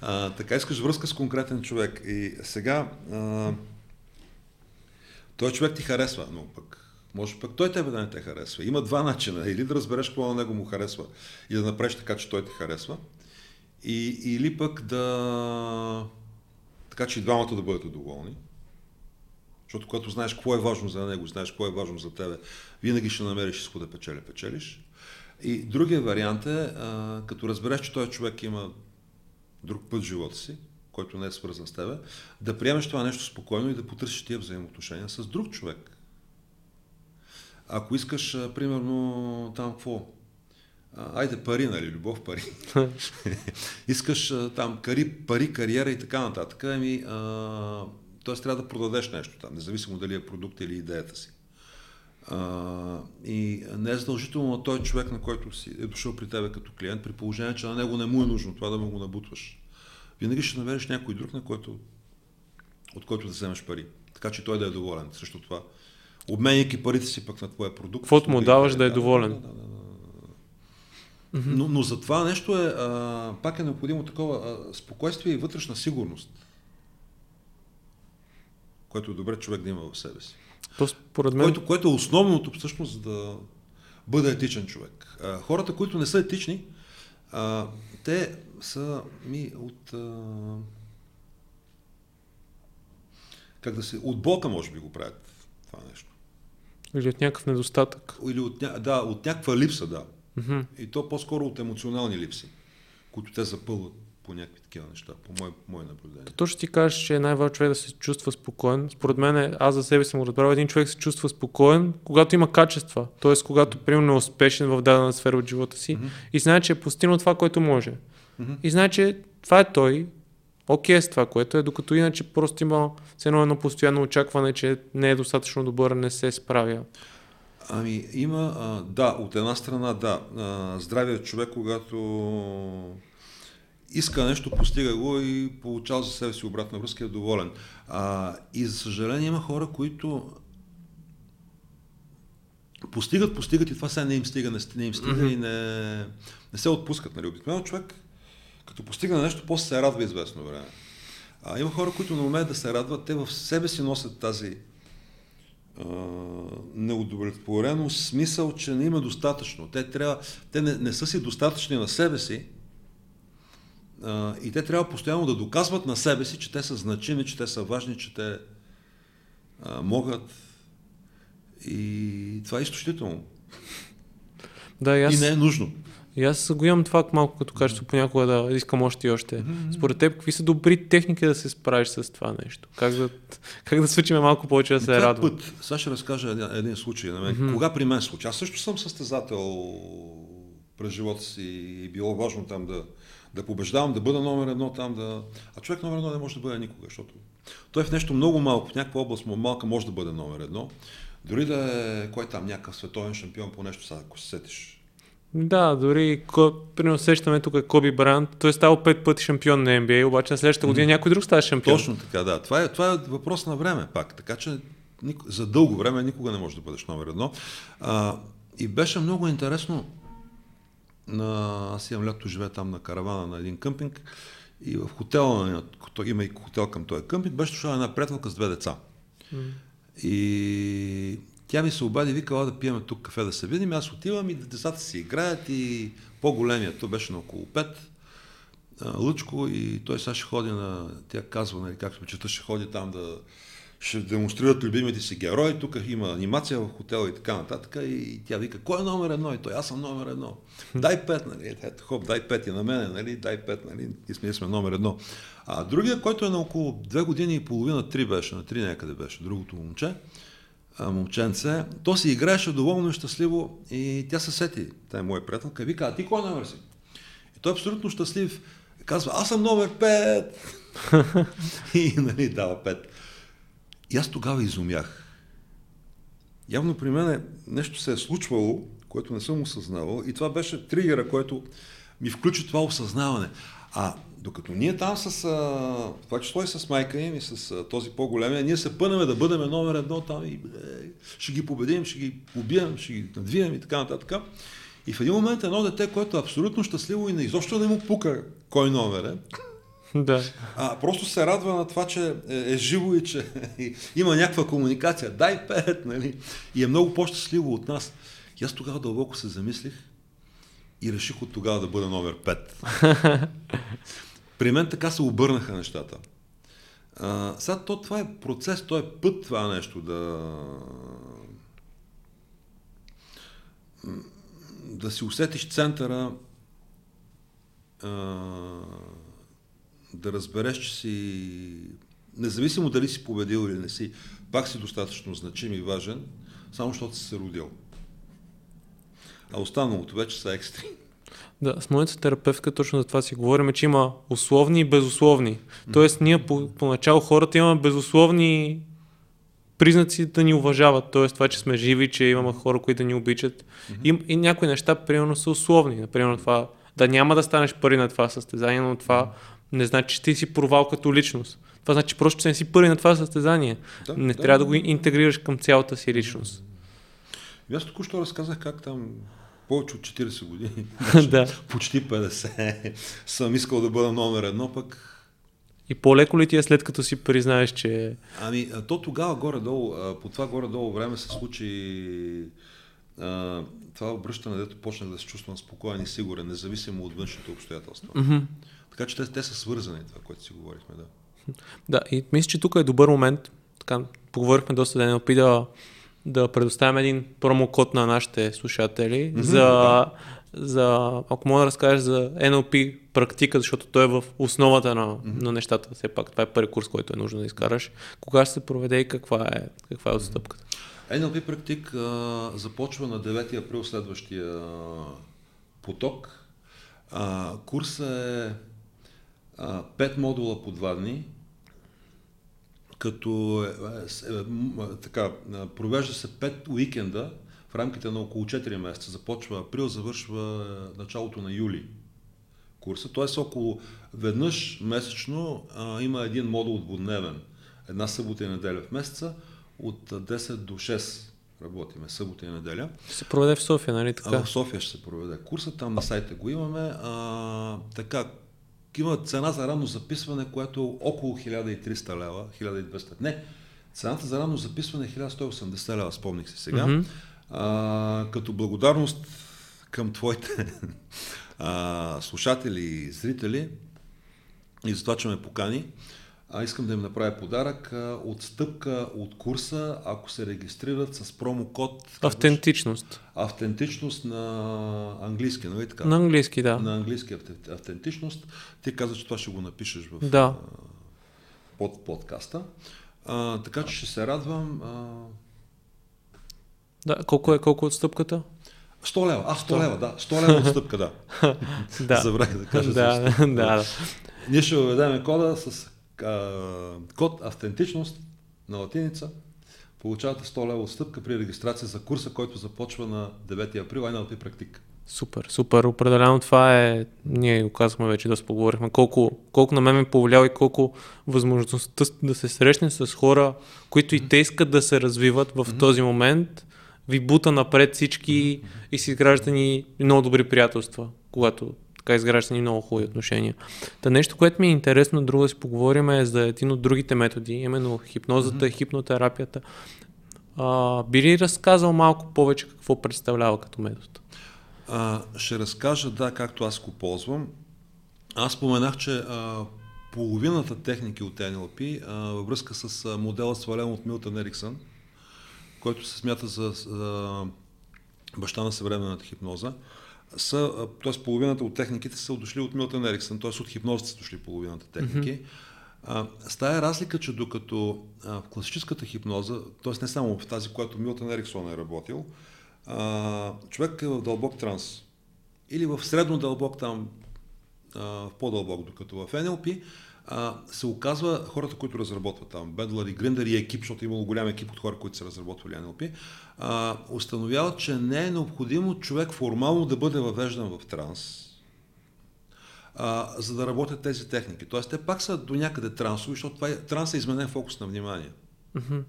А, така искаш връзка с конкретен човек. И сега а, той човек ти харесва, но пък може пък той тебе да не те харесва. Има два начина. Или да разбереш какво на него му харесва и да направиш така, че той те харесва. И, или пък да... Така, че и двамата да бъдете доволни. Защото когато знаеш какво е важно за него, знаеш какво е важно за тебе, винаги ще намериш да печеля, печелиш. И другия вариант е, като разбереш, че този човек има друг път в живота си, който не е свързан с тебе, да приемеш това нещо спокойно и да потърсиш тия взаимоотношения с друг човек. Ако искаш, примерно, там какво? А, айде пари, нали, любов, пари. искаш а, там кари, пари, кариера и така нататък, ами, а, т.е. трябва да продадеш нещо там, независимо дали е продукт или идеята си. А, и не е задължително на този човек, на който си е дошъл при тебе като клиент, при положение, че на него не му е нужно това да му го набутваш. Винаги ще намериш някой друг, на който, от който да вземеш пари. Така че той да е доволен срещу това. Обменяйки парите си пък на твоя продукт. Каквото му и даваш да е доволен. Да, да, да, да, да. Но, но за това нещо е, а, пак е необходимо такова а, спокойствие и вътрешна сигурност, което е добре човек да има в себе си. То според мен... Което, което е основното всъщност за да бъде етичен човек. А, хората, които не са етични, а, те са ми от... А, как да се... От болка може би го правят това нещо. Или от някакъв недостатък. Или от, да, от някаква липса, да. Мгм. И то по-скоро от емоционални липси, които те запълват по някакви такива неща, по мое, мое наблюдение. То ще ти кажеш, че е най-важно човек да се чувства спокоен. Според мен, е- аз за себе съм го разбрал, един човек се чувства спокоен, когато има качества. Тоест, когато, примерно, е успешен в дадена сфера от живота си Мгм. и знае, че е постигнал това, което може. Мгм. И знае, че това е той, окей с това, което е, докато иначе просто има едно едно постоянно очакване, че не е достатъчно добър, не се справя. Ами има, а, да, от една страна да, а, здравият човек, когато иска нещо, постига го и получава за себе си обратна връзка, е доволен. А, и за съжаление има хора, които постигат, постигат и това сега не им стига, не, не им стига и не, не се отпускат. Нали? Обикновено човек, като постига нещо, после се радва известно време. А има хора, които не умеят да се радват, те в себе си носят тази а, неудовлетворено смисъл, че не има достатъчно. Те, трябва, те не, не са си достатъчни на себе си а, и те трябва постоянно да доказват на себе си, че те са значими, че те са важни, че те а, могат. И това е изтощително. Да, и аз, И не е нужно. И аз го имам това малко като качество понякога да искам още и още. Според теб, какви са добри техники да се справиш с това нещо? Как да, как да свършим малко повече да се е радвам? път. Сега ще разкажа един, един случай на мен. Мгм. Кога при мен случи? Аз също съм състезател през живота си и било важно там да, да побеждавам, да бъда номер едно там, да... А човек номер едно не може да бъде никога, защото той в нещо много малко, в някаква област му малка може да бъде номер едно. Дори да е, кой там, някакъв световен шампион по нещо, сега, ако се сетиш. Да, дори, примерно сещаме тук е Коби Брант, той е ставал пет пъти шампион на NBA, обаче на следващата година някой друг става шампион. Точно така, да. Това е, това е въпрос на време пак. Така че за дълго време никога не можеш да бъдеш номер едно. А, и беше много интересно. На... Аз имам лято живея там на каравана на един къмпинг И в хотела, има и хотел към този къмпинг, беше дошла една приятелка с две деца. Mm. И тя ми се обади, викала да пиеме тук кафе да се видим. Аз отивам и децата си играят и по-големият, то беше на около 5, Лъчко и той сега ще ходи на, тя казва, нали, както чета, ще ходи там да, ще демонстрират любимите си герои, тук има анимация в хотела и така нататък. И тя вика, кой е номер едно? И той, аз съм номер едно. Дай пет, нали? Ето, хоп, дай пет и на мене, нали? Дай пет, нали? И сме, сме номер едно. А другия, който е на около две години и половина, три беше, на три някъде беше, другото момче, момченце, то си играеше доволно и щастливо и тя се сети, тя е моя приятелка, вика, а ти кой номер си? И той е абсолютно щастлив. Казва, аз съм номер 5. и нали, дава 5. И аз тогава изумях. Явно при мен нещо се е случвало, което не съм осъзнавал и това беше тригера, който ми включи това осъзнаване. А докато ние там с а, това число и с майка им и с а, този по-големия, ние се пънаме да бъдем номер едно там и е, ще ги победим, ще ги убием, ще ги надвием и така нататък. И в един момент едно дете, което е абсолютно щастливо и не изобщо не му пука кой номер е, да. А, просто се радва на това, че е, е живо и че има някаква комуникация. Дай пет, нали? И е много по-щастливо от нас. И аз тогава дълбоко се замислих и реших от тогава да бъда номер 5. При мен така се обърнаха нещата. А, сега то, това е процес, то е път това нещо да да си усетиш центъра а, да разбереш, че си, независимо дали си победил или не си, пак си достатъчно значим и важен, само защото си се родил. А останалото вече са екстри. Да, с моята терапевтка точно за това си говорим, че има условни и безусловни. Тоест, ние по, поначало хората имаме безусловни признаци да ни уважават, т.е. това, че сме живи, че имаме хора, които да ни обичат. И, и някои неща, примерно, са условни. Например, това да няма да станеш пари на това състезание, но това не значи, че ти си провал като личност. Това значи просто, че не си първи на това състезание. Да, не да, трябва да, да го интегрираш към цялата си личност. И аз току-що разказах как там повече от 40 години, да. почти 50, съм искал да бъда номер едно, пък и по-леко ли ти е след като си признаеш, че... Ами, то тогава горе-долу, по това горе-долу време се случи а, това обръщане, дето почнах да се чувствам спокоен и сигурен, независимо от външните обстоятелства. Mm-hmm. Така че те, те са свързани, това, което си говорихме, да. Да, и мисля, че тук е добър момент, така, поговорихме доста да опи да, да предоставим един промокод на нашите слушатели mm-hmm, за, да. за, ако мога да разкажеш за NLP практика, защото той е в основата на, mm-hmm. на нещата. Все пак това е първи курс, който е нужно да изкараш. Кога ще се проведе и каква е, каква е отстъпката? NLP практик а, започва на 9 април следващия поток. А, курсът е а, 5 модула по 2 дни, като е, е, е, така, провежда се 5 уикенда в рамките на около 4 месеца. Започва април, завършва началото на юли курса. Т.е. около веднъж месечно а, има един модул двудневен. Една събота и неделя в месеца от 10 до 6 работиме събота и неделя. Ще се проведе в София, нали така? А, в София ще се проведе курса, там на сайта го имаме. А, така, има цена за ранно записване, което е около 1300 лева, 1200. Не, цената за ранно записване е 1180 лева, спомних се сега. Mm-hmm. А, като благодарност към твоите а, слушатели и зрители и за това, че ме покани, а, искам да им направя подарък. А, отстъпка от курса, ако се регистрират с промокод... Автентичност. Автентичност на английски, нали така? На английски, да. На английски автентичност. Ти каза, че това ще го напишеш в да. под подкаста. А, така че ще се радвам. А... Да, колко е, колко е отстъпката? 100 лева, а 100 лева, да. 100 лева отстъпка, да. да. Забравих да кажа. да, да, да. Ние ще въведем кода с код автентичност на латиница, получавате 100 лева отстъпка при регистрация за курса, който започва на 9 април, NLP практик. Супер, супер. Определено това е, ние го казахме вече, да споговорихме, колко, колко на мен ми повлиява и колко възможността да се срещне с хора, които и те искат да се развиват в mm-hmm. този момент, ви бута напред всички mm-hmm. и си изграждани много добри приятелства, когато така изграждат ни много хубави отношения. Та нещо, което ми е интересно друго да си поговорим е за един от другите методи, именно хипнозата, mm-hmm. хипнотерапията. А, би ли разказал малко повече какво представлява като метод? А, ще разкажа, да, както аз го ползвам. Аз споменах, че а, половината техники от NLP а, във връзка с а, модела свален от Милтън Ериксън, който се смята за а, баща на съвременната хипноза, са, т.е. половината от техниките са дошли от Милтън Ериксън, т.е. от хипнозата са дошли половината техники. Mm-hmm. А, с тая разлика, че докато а, в класическата хипноза, т.е. не само в тази, която Милтън Ериксон е работил, а, човек е в дълбок транс или в средно дълбок там, а, в по-дълбок, докато в NLP а, се оказва хората, които разработват там, Бедлър и Гриндър и екип, защото е имало голям екип от хора, които са разработвали NLP, а, установяват, че не е необходимо човек формално да бъде въвеждан в транс, а, за да работят тези техники. Тоест, те пак са до някъде трансови, защото това е, транс е изменен фокус на внимание. Mm-hmm.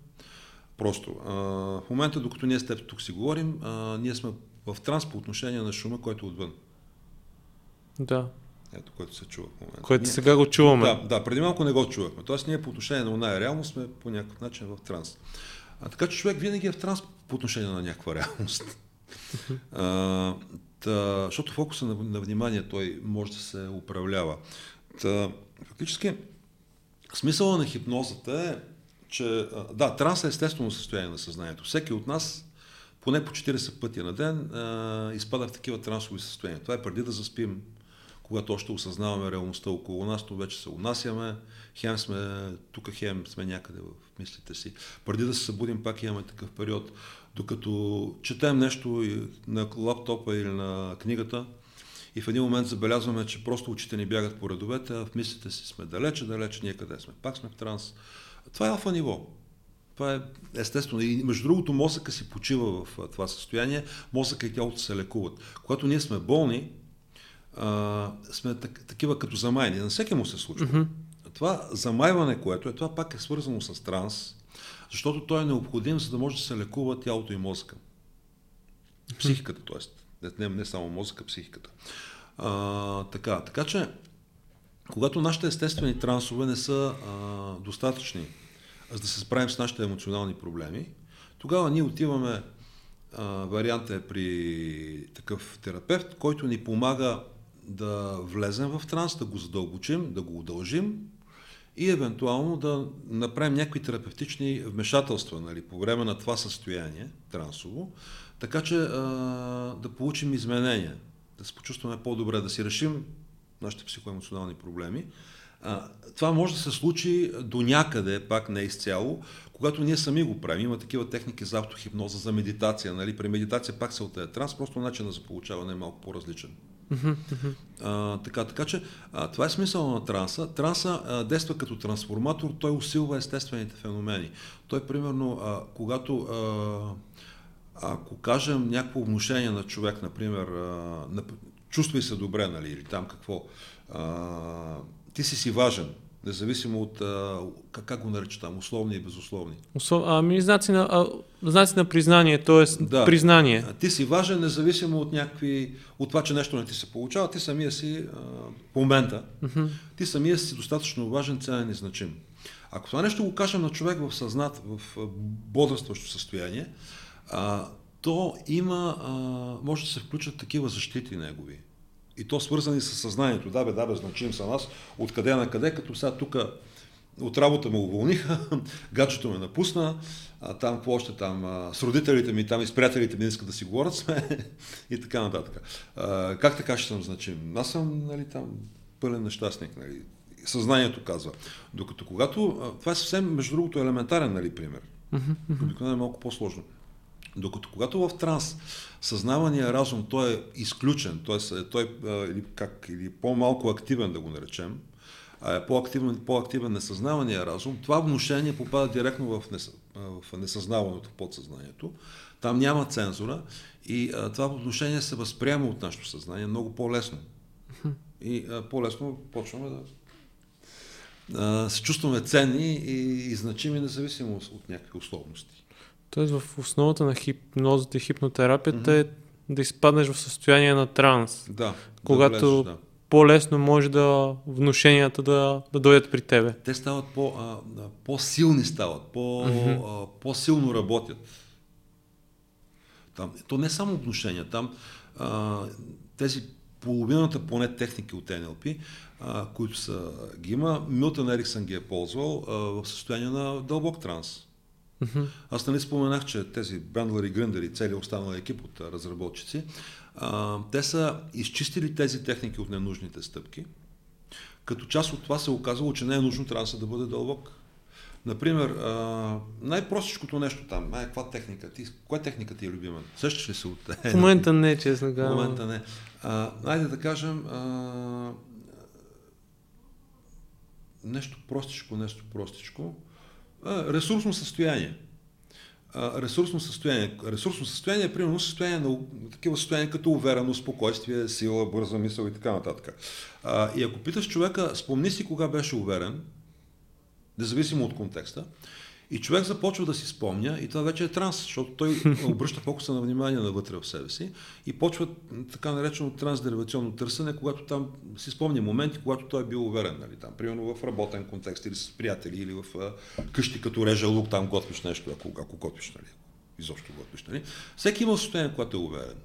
Просто. А, в момента, докато ние с теб тук си говорим, а, ние сме в транс по отношение на шума, който е отвън. Да. Ето, което се чува в момента. Което ние, сега го чуваме. Да, да, преди малко не го чувахме. Тоест, ние по отношение на оная реалност сме по някакъв начин в транс. А, така че човек винаги е в транс по отношение на някаква реалност. а, та, защото фокуса на, на внимание той може да се управлява. Та, фактически, смисъла на хипнозата е, че да, транс е естествено състояние на съзнанието. Всеки от нас поне по 40 пъти на ден а, изпада в такива трансови състояния. Това е преди да заспим, когато още осъзнаваме реалността около нас, то вече се унасяме, хем сме тук, хем сме някъде в мислите си. Преди да се събудим, пак имаме такъв период, докато четем нещо на лаптопа или на книгата и в един момент забелязваме, че просто очите ни бягат по редовете, а в мислите си сме далече, далече, ние къде сме. Пак сме в транс. Това е алфа ниво. Това е естествено. И между другото, мозъка си почива в това състояние, мозъка и тялото се лекуват. Когато ние сме болни, а, сме так, такива като замайни. На всеки му се случва. Mm-hmm. Това замайване, което е, това пак е свързано с транс, защото той е необходим, за да може да се лекува тялото и мозъка. Психиката, т.е. Не, не само мозъка, психиката. А, така, така че, когато нашите естествени трансове не са а, достатъчни, за да се справим с нашите емоционални проблеми, тогава ние отиваме, а, варианта е при такъв терапевт, който ни помага да влезем в транс, да го задълбочим, да го удължим и евентуално да направим някакви терапевтични вмешателства нали, по време на това състояние, трансово, така че а, да получим изменения, да се почувстваме по-добре, да си решим нашите психоемоционални проблеми. А, това може да се случи до някъде, пак не изцяло, когато ние сами го правим. Има такива техники за автохипноза, за медитация. Нали? При медитация пак се е транс, просто начинът за получаване е малко по-различен. А, така, така че а, това е смисъл на транса. Транса а, действа като трансформатор, той усилва естествените феномени. Той, примерно, а, когато а, ако кажем някакво внушение на човек, например, а, на, чувствай се добре, нали, или там какво, а, ти си си важен, независимо от, а, как, как го нарича там, условни и безусловни. Услов... Ами, знаци на, а, знаци на признание, т.е. Да. признание. Ти си важен, независимо от някакви, от това, че нещо не ти се получава, ти самия си, а, в момента, uh-huh. ти самия си достатъчно важен, ценен и значим. Ако това нещо го кажем на човек в съзнат, в бодрстващо състояние, а, то има, а, може да се включат такива защити негови. И то свързани с съзнанието. Да, бе, да, бе, значим са нас. Откъде на къде, като сега тук от работа ме уволниха, гачето ме напусна, а, там какво още там, а, с родителите ми, там и с приятелите ми не искат да си говорят сме и така нататък. А, как така ще съм значим? Аз съм нали, там пълен нещастник. Нали. Съзнанието казва. Докато когато, това е съвсем, между другото, елементарен нали, пример. Обикновено е малко по-сложно. Докато когато в транс съзнавания разум той е изключен, т.е. той или, как, или по-малко активен да го наречем, а е по-активен, по-активен несъзнавания разум, това внушение попада директно в, нес, в несъзнаваното, подсъзнанието. Там няма цензура и а, това внушение се възприема от нашето съзнание много по-лесно. И а, по-лесно почваме да а, се чувстваме ценни и, и значими, независимо от някакви условности. Тоест в основата на хипнозата и хипнотерапията mm-hmm. е да изпаднеш в състояние на транс. Да. Когато да влезеш, да. по-лесно може да внушенията да, да дойдат при тебе. Те стават по, а, по-силни стават, по, mm-hmm. а, по-силно работят. Там, то не е само внушения, там а, тези половината поне техники от NLP, а, които са, ги има, Милтън Ериксън ги е ползвал а, в състояние на дълбок транс. Mm-hmm. Аз нали споменах, че тези Бендлер и Гръндер и целият останал екип от разработчици, а, те са изчистили тези техники от ненужните стъпки. Като част от това се е оказало, че не е нужно транса да бъде дълбок. Например, а, най-простичкото нещо там, ай, каква техника? Ти, коя техника ти е любима? Същаш ли се от... В момента не, честно казвам. В момента не. А, айде да кажем, а, нещо простичко, нещо простичко. Ресурсно състояние. Ресурсно състояние. Ресурсно състояние е примерно състояние на такива състояния като увереност, спокойствие, сила, бърза мисъл и така нататък. И ако питаш човека, спомни си кога беше уверен, независимо от контекста. И човек започва да си спомня, и това вече е транс, защото той обръща фокуса на внимание навътре в себе си и почва така наречено трансдеривационно търсене, когато там си спомня моменти, когато той е бил уверен. Нали, там, примерно в работен контекст или с приятели, или в къщи, като реже лук, там готвиш нещо, ако, ако готвиш, нали, изобщо готвиш. Нали. Всеки има състояние, когато е уверен.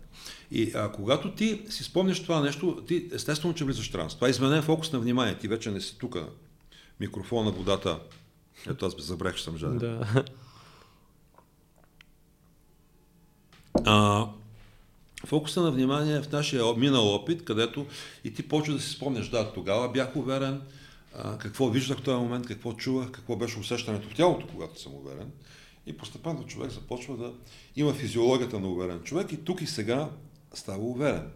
И а, когато ти си спомняш това нещо, ти естествено, че влизаш в транс. Това е изменен фокус на внимание. Ти вече не си тук микрофона, водата. Ето аз забрах, че съм жаден. Да. А, фокуса на внимание е в нашия минал опит, където и ти почва да си спомняш, да, тогава бях уверен, а, какво виждах в този момент, какво чувах, какво беше усещането в тялото, когато съм уверен. И постепенно човек започва да има физиологията на уверен човек и тук и сега става уверен.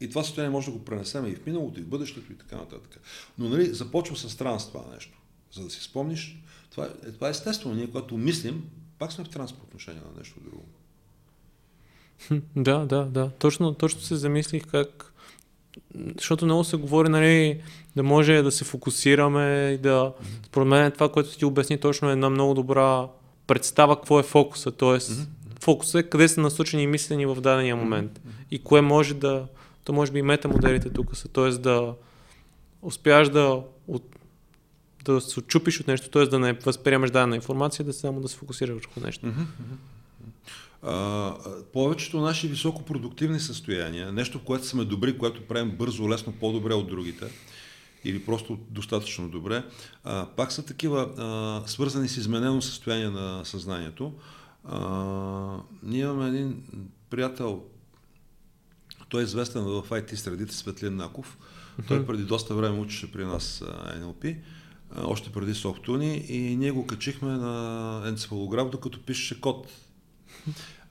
И това състояние може да го пренесем и в миналото, и в бъдещето, и така нататък. Но нали, започва с това нещо. За да си спомниш, това, е, това е естествено. Ние, когато мислим, пак сме в транс по отношение на нещо друго. Да, да, да. Точно, точно се замислих как. Защото много се говори, нали, да може да се фокусираме и да. Според мен това, което ти обясни, точно е една много добра представа какво е фокуса. Тоест, mm-hmm. фокуса е къде са насочени мислени в дадения момент mm-hmm. и кое може да то може би и метамоделите тук са, т.е. да успяваш да, да се отчупиш от нещо, т.е. да не възприемаш дадена информация, да само да се фокусираш върху нещо. А, повечето наши високопродуктивни състояния, нещо, в което сме добри, което правим бързо, лесно, по-добре от другите, или просто достатъчно добре, а, пак са такива а, свързани с изменено състояние на съзнанието. А, ние имаме един приятел, той е известен в IT средите Светлин Наков. Той преди доста време учеше при нас NLP, още преди Софтуни и ние го качихме на енцефалограф, докато пишеше код.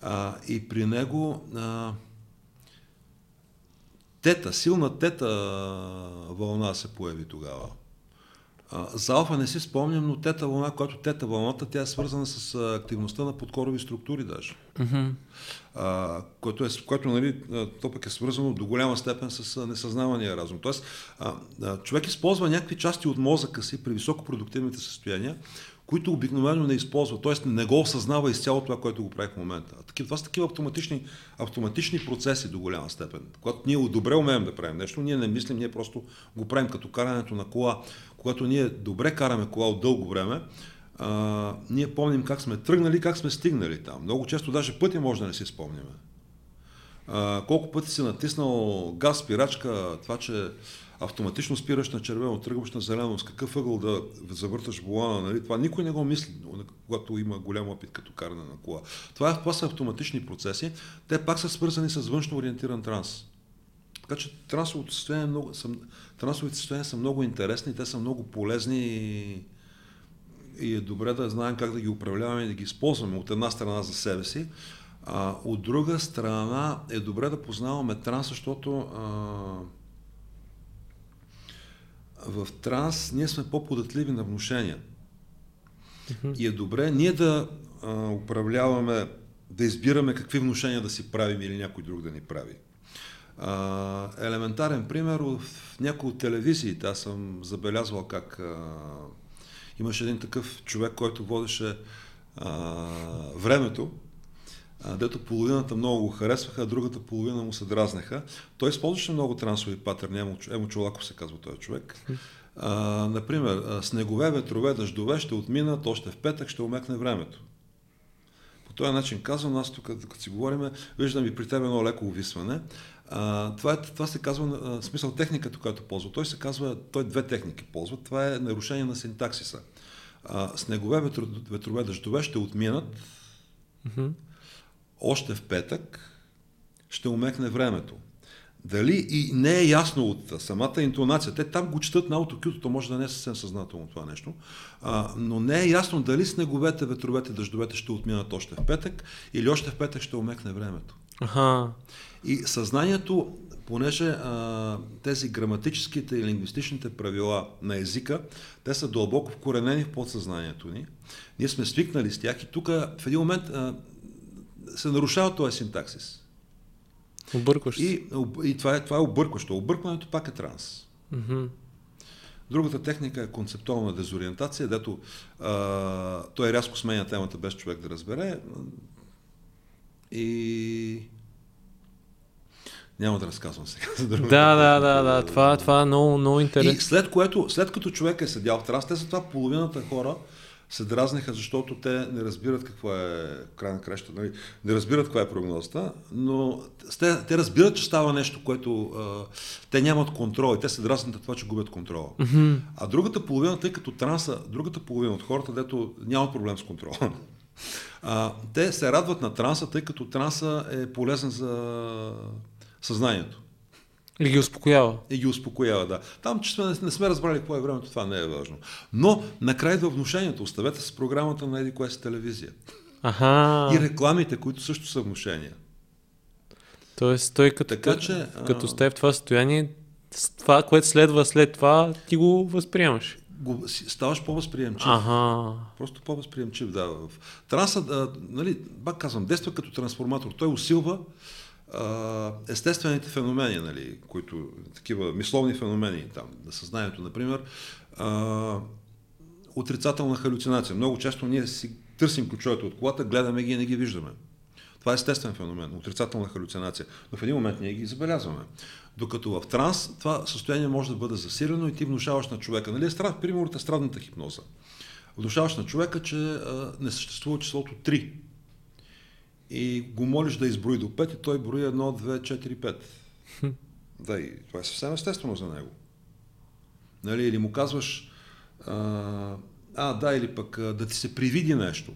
А, и при него а, тета, силна тета вълна се появи тогава. За алфа не си спомням, но тета вълна, която тета вълната, тя е свързана с активността на подкорови структури даже. Mm-hmm. А, което, е, което нали, то пък е свързано до голяма степен с несъзнавания разум. Тоест, а, а, човек използва някакви части от мозъка си при високопродуктивните състояния, които обикновено не използва, т.е. не го осъзнава изцяло това, което го прави в момента. Това са такива автоматични, автоматични процеси до голяма степен. Когато ние добре умеем да правим нещо, ние не мислим, ние просто го правим като карането на кола. Когато ние добре караме кола от дълго време, а, ние помним как сме тръгнали, как сме стигнали там. Много често даже пътя може да не си спомняме. А, колко пъти си натиснал газ, спирачка, това, че автоматично спираш на червено, тръгваш на зелено, с какъв ъгъл да завърташ волана, нали? това никой не го мисли, когато има голям опит като каране на кола. Това, това са автоматични процеси, те пак са свързани с външно ориентиран транс. Така че трансовите състояния, много, са, трансовите състояния са много интересни, те са много полезни и, и е добре да знаем как да ги управляваме и да ги използваме от една страна за себе си, а, от друга страна е добре да познаваме транс, защото а, в транс ние сме по-податливи на внушения. И е добре ние да а, управляваме, да избираме какви внушения да си правим или някой друг да ни прави. А, елементарен пример в някои от телевизиите, аз съм забелязвал как а, имаше един такъв човек, който водеше а, времето а, дето половината много го харесваха, а другата половина му се дразнеха. Той използваше много трансови патърни, Емо, Емо Чолаков се казва този човек. А, например, снегове, ветрове, дъждове ще отминат, още в петък ще умекне времето. По този начин казвам, аз тук, като си говорим, виждам и при теб едно леко увисване. А, това, е, това се казва, а, смисъл техниката, която ползва. Той се казва, той две техники ползва. Това е нарушение на синтаксиса. А, снегове, ветро, ветрове, дъждове ще отминат mm-hmm. още в петък, ще умекне времето. Дали и не е ясно от самата интонация, те там го четат на аутокюто, то може да не е съвсем съзнателно това нещо, а, но не е ясно дали снеговете, ветровете, дъждовете ще отминат още в петък или още в петък ще умекне времето. Ага. И съзнанието, понеже а, тези граматическите и лингвистичните правила на езика, те са дълбоко вкоренени в подсъзнанието ни. Ние сме свикнали с тях и тук в един момент а, се нарушава този синтаксис. Объркваш и, и това е, това е объркващо. Объркването пак е транс. Mm-hmm. Другата техника е концептуална дезориентация, дето а, той рязко сменя темата без човек да разбере. И няма да разказвам сега за. Да, да, да, да. Това, това е много, много интересно. И след, което, след като човек е седял в транс, те това половината хора се дразниха, защото те не разбират какво е край на краща, нали? не разбират каква е прогнозата, но те, те разбират, че става нещо, което а, те нямат контрол и те се дразнат на това, че губят контрола. Mm-hmm. А другата половина, тъй като транса, другата половина от хората, дето нямат проблем с контрола, а, те се радват на транса, тъй като транса е полезен за съзнанието. И ги успокоява. И ги успокоява, да. Там, че сме, не сме разбрали какво е времето, това не е важно. Но накрай идва внушението. Оставете с програмата на еди си телевизия. Аха. И рекламите, които също са внушения. Тоест, той като, така, че, като сте в това състояние, това, което следва след това, ти го възприемаш. Го, ставаш по-възприемчив. Ага. Просто по-възприемчив, да. Транса, а, нали, пак казвам, действа като трансформатор. Той усилва естествените феномени, нали, които, такива мисловни феномени там, на съзнанието, например, а, отрицателна халюцинация. Много често ние си търсим ключовете от колата, гледаме ги и не ги виждаме. Това е естествен феномен, отрицателна халюцинация. Но в един момент ние ги забелязваме. Докато в транс това състояние може да бъде засилено и ти внушаваш на човека. Нали, е страх, примерно, е страдната хипноза. Внушаваш на човека, че а, не съществува числото 3 и го молиш да изброи до 5 и той брои 1, 2, 4, 5. Да, и това е съвсем естествено за него. Нали, или му казваш, а, а да, или пък а, да ти се привиди нещо.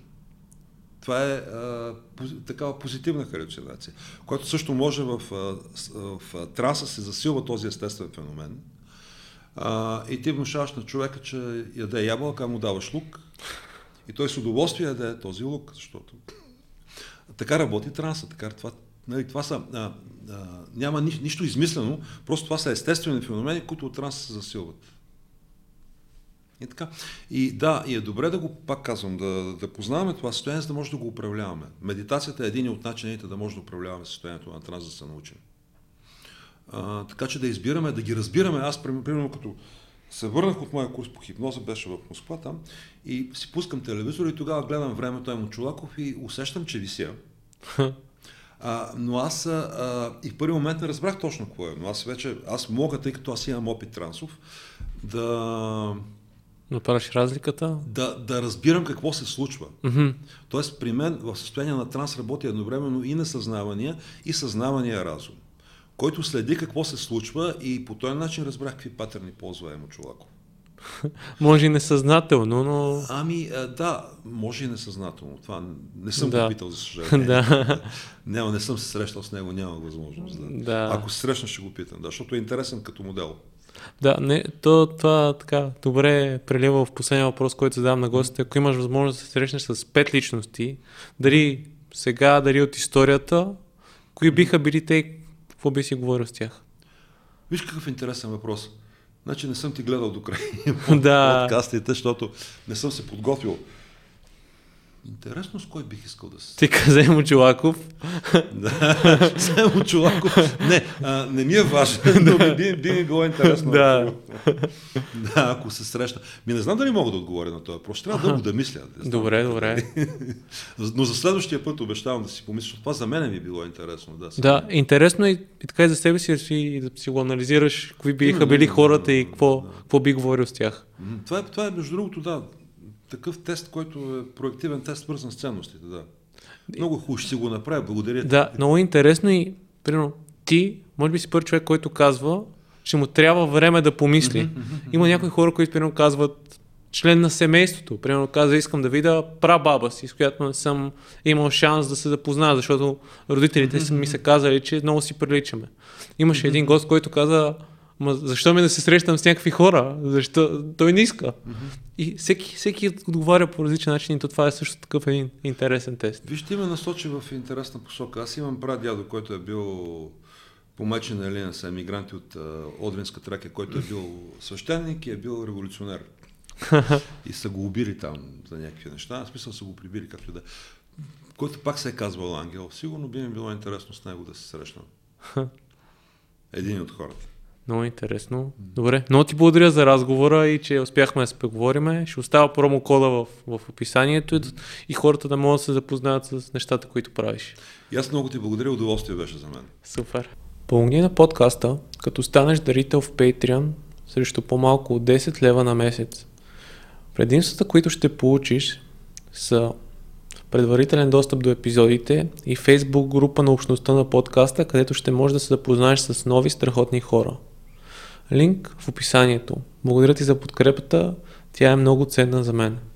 Това е а, такава позитивна халюцинация, която също може в, в, в траса се засилва този естествен феномен. А, и ти внушаваш на човека, че яде ябълка, му даваш лук. И той с удоволствие яде този лук, защото така работи транса. Така, това, нали, това са, а, а, няма ни, нищо измислено, просто това са естествени феномени, които от транса се засилват. И така. И да, и е добре да го, пак казвам, да, да познаваме това състояние, за да може да го управляваме. Медитацията е един от начините да може да управляваме състоянието на транс, да се научим. А, така че да избираме, да ги разбираме. Аз, примерно, като се върнах от моя курс по хипноза, беше в Москва там, и си пускам телевизор и тогава гледам времето Емо Чулаков и усещам, че вися. А, но аз а, и в първи момент не разбрах точно какво е, но аз вече, аз мога, тъй като аз имам опит трансов, да... Направиш разликата? Да, да разбирам какво се случва. Mm-hmm. Тоест при мен в състояние на транс работи едновременно и несъзнавания, и съзнавания разум който следи какво се случва и по този начин разбрах какви патърни ползва Емо Чулаков. може и несъзнателно, но... Ами, да, може и несъзнателно. Това не съм да. го питал, за съжаление. да. Няма, не съм се срещал с него, няма възможност. Да. да. Ако се срещна, ще го питам, да, защото е интересен като модел. Да, не, то, това така добре прелива в последния въпрос, който задавам на гостите. Ако имаш възможност да се срещнеш с пет личности, дали сега, дали от историята, кои биха били те, какво би си говорил с тях? Виж какъв интересен въпрос. Значи не съм ти гледал до край да. подкастите, защото не съм се подготвил. Интересно с кой бих искал да се Ти каза Емо Чулаков. Да, Само Чулаков. Не, а, не ми е важно, но би, би, ми било интересно. Да. да, ако се срещна. Ми не знам дали мога да отговоря на това. Просто трябва дълго да мисля. Знам. Добре, добре. Но за следващия път обещавам да си помисля, защото това за мен ми е било интересно. Да, Да, интересно е и така и за себе си да си, да си го анализираш, какви биха били хората да, и какво, да. какво би говорил с тях. Това е, това е, между другото, да, такъв тест, който е проективен тест, свързан с ценностите, да. Много хубаво ще си го направя, благодаря. Да, много интересно и, примерно, ти, може би си първи човек, който казва, че му трябва време да помисли. Има някои хора, които, примерно, казват член на семейството. Примерно каза, искам да видя прабаба си, с която не съм имал шанс да се запозная, защото родителите са ми са казали, че много си приличаме. Имаше един гост, който каза, Ма защо ми да се срещам с някакви хора? Защо? Той не иска. И всеки, всеки отговаря по различен начин и то това е също такъв един интересен тест. Вижте, ме насочи в интересна посока. Аз имам прадядо, който е бил помечен на линия са емигранти от Одринска Тракия, който е бил свещеник и е бил революционер. и са го убили там за някакви неща. В смисъл са го прибили, както да. е. Който пак се е казвал Ангел. Сигурно би ми било интересно с него да се срещнам. Един от хората. Много интересно. Добре, много ти благодаря за разговора и че успяхме да се поговорим. Ще оставя промокода в, в описанието и, и хората да могат да се запознаят с нещата, които правиш. И аз много ти благодаря, удоволствие беше за мен. Супер. Помогни на подкаста, като станеш дарител в Patreon срещу по-малко от 10 лева на месец. Предимствата, които ще получиш са предварителен достъп до епизодите и Facebook група на общността на подкаста, където ще можеш да се запознаеш с нови страхотни хора. Линк в описанието. Благодаря ти за подкрепата, тя е много ценна за мен.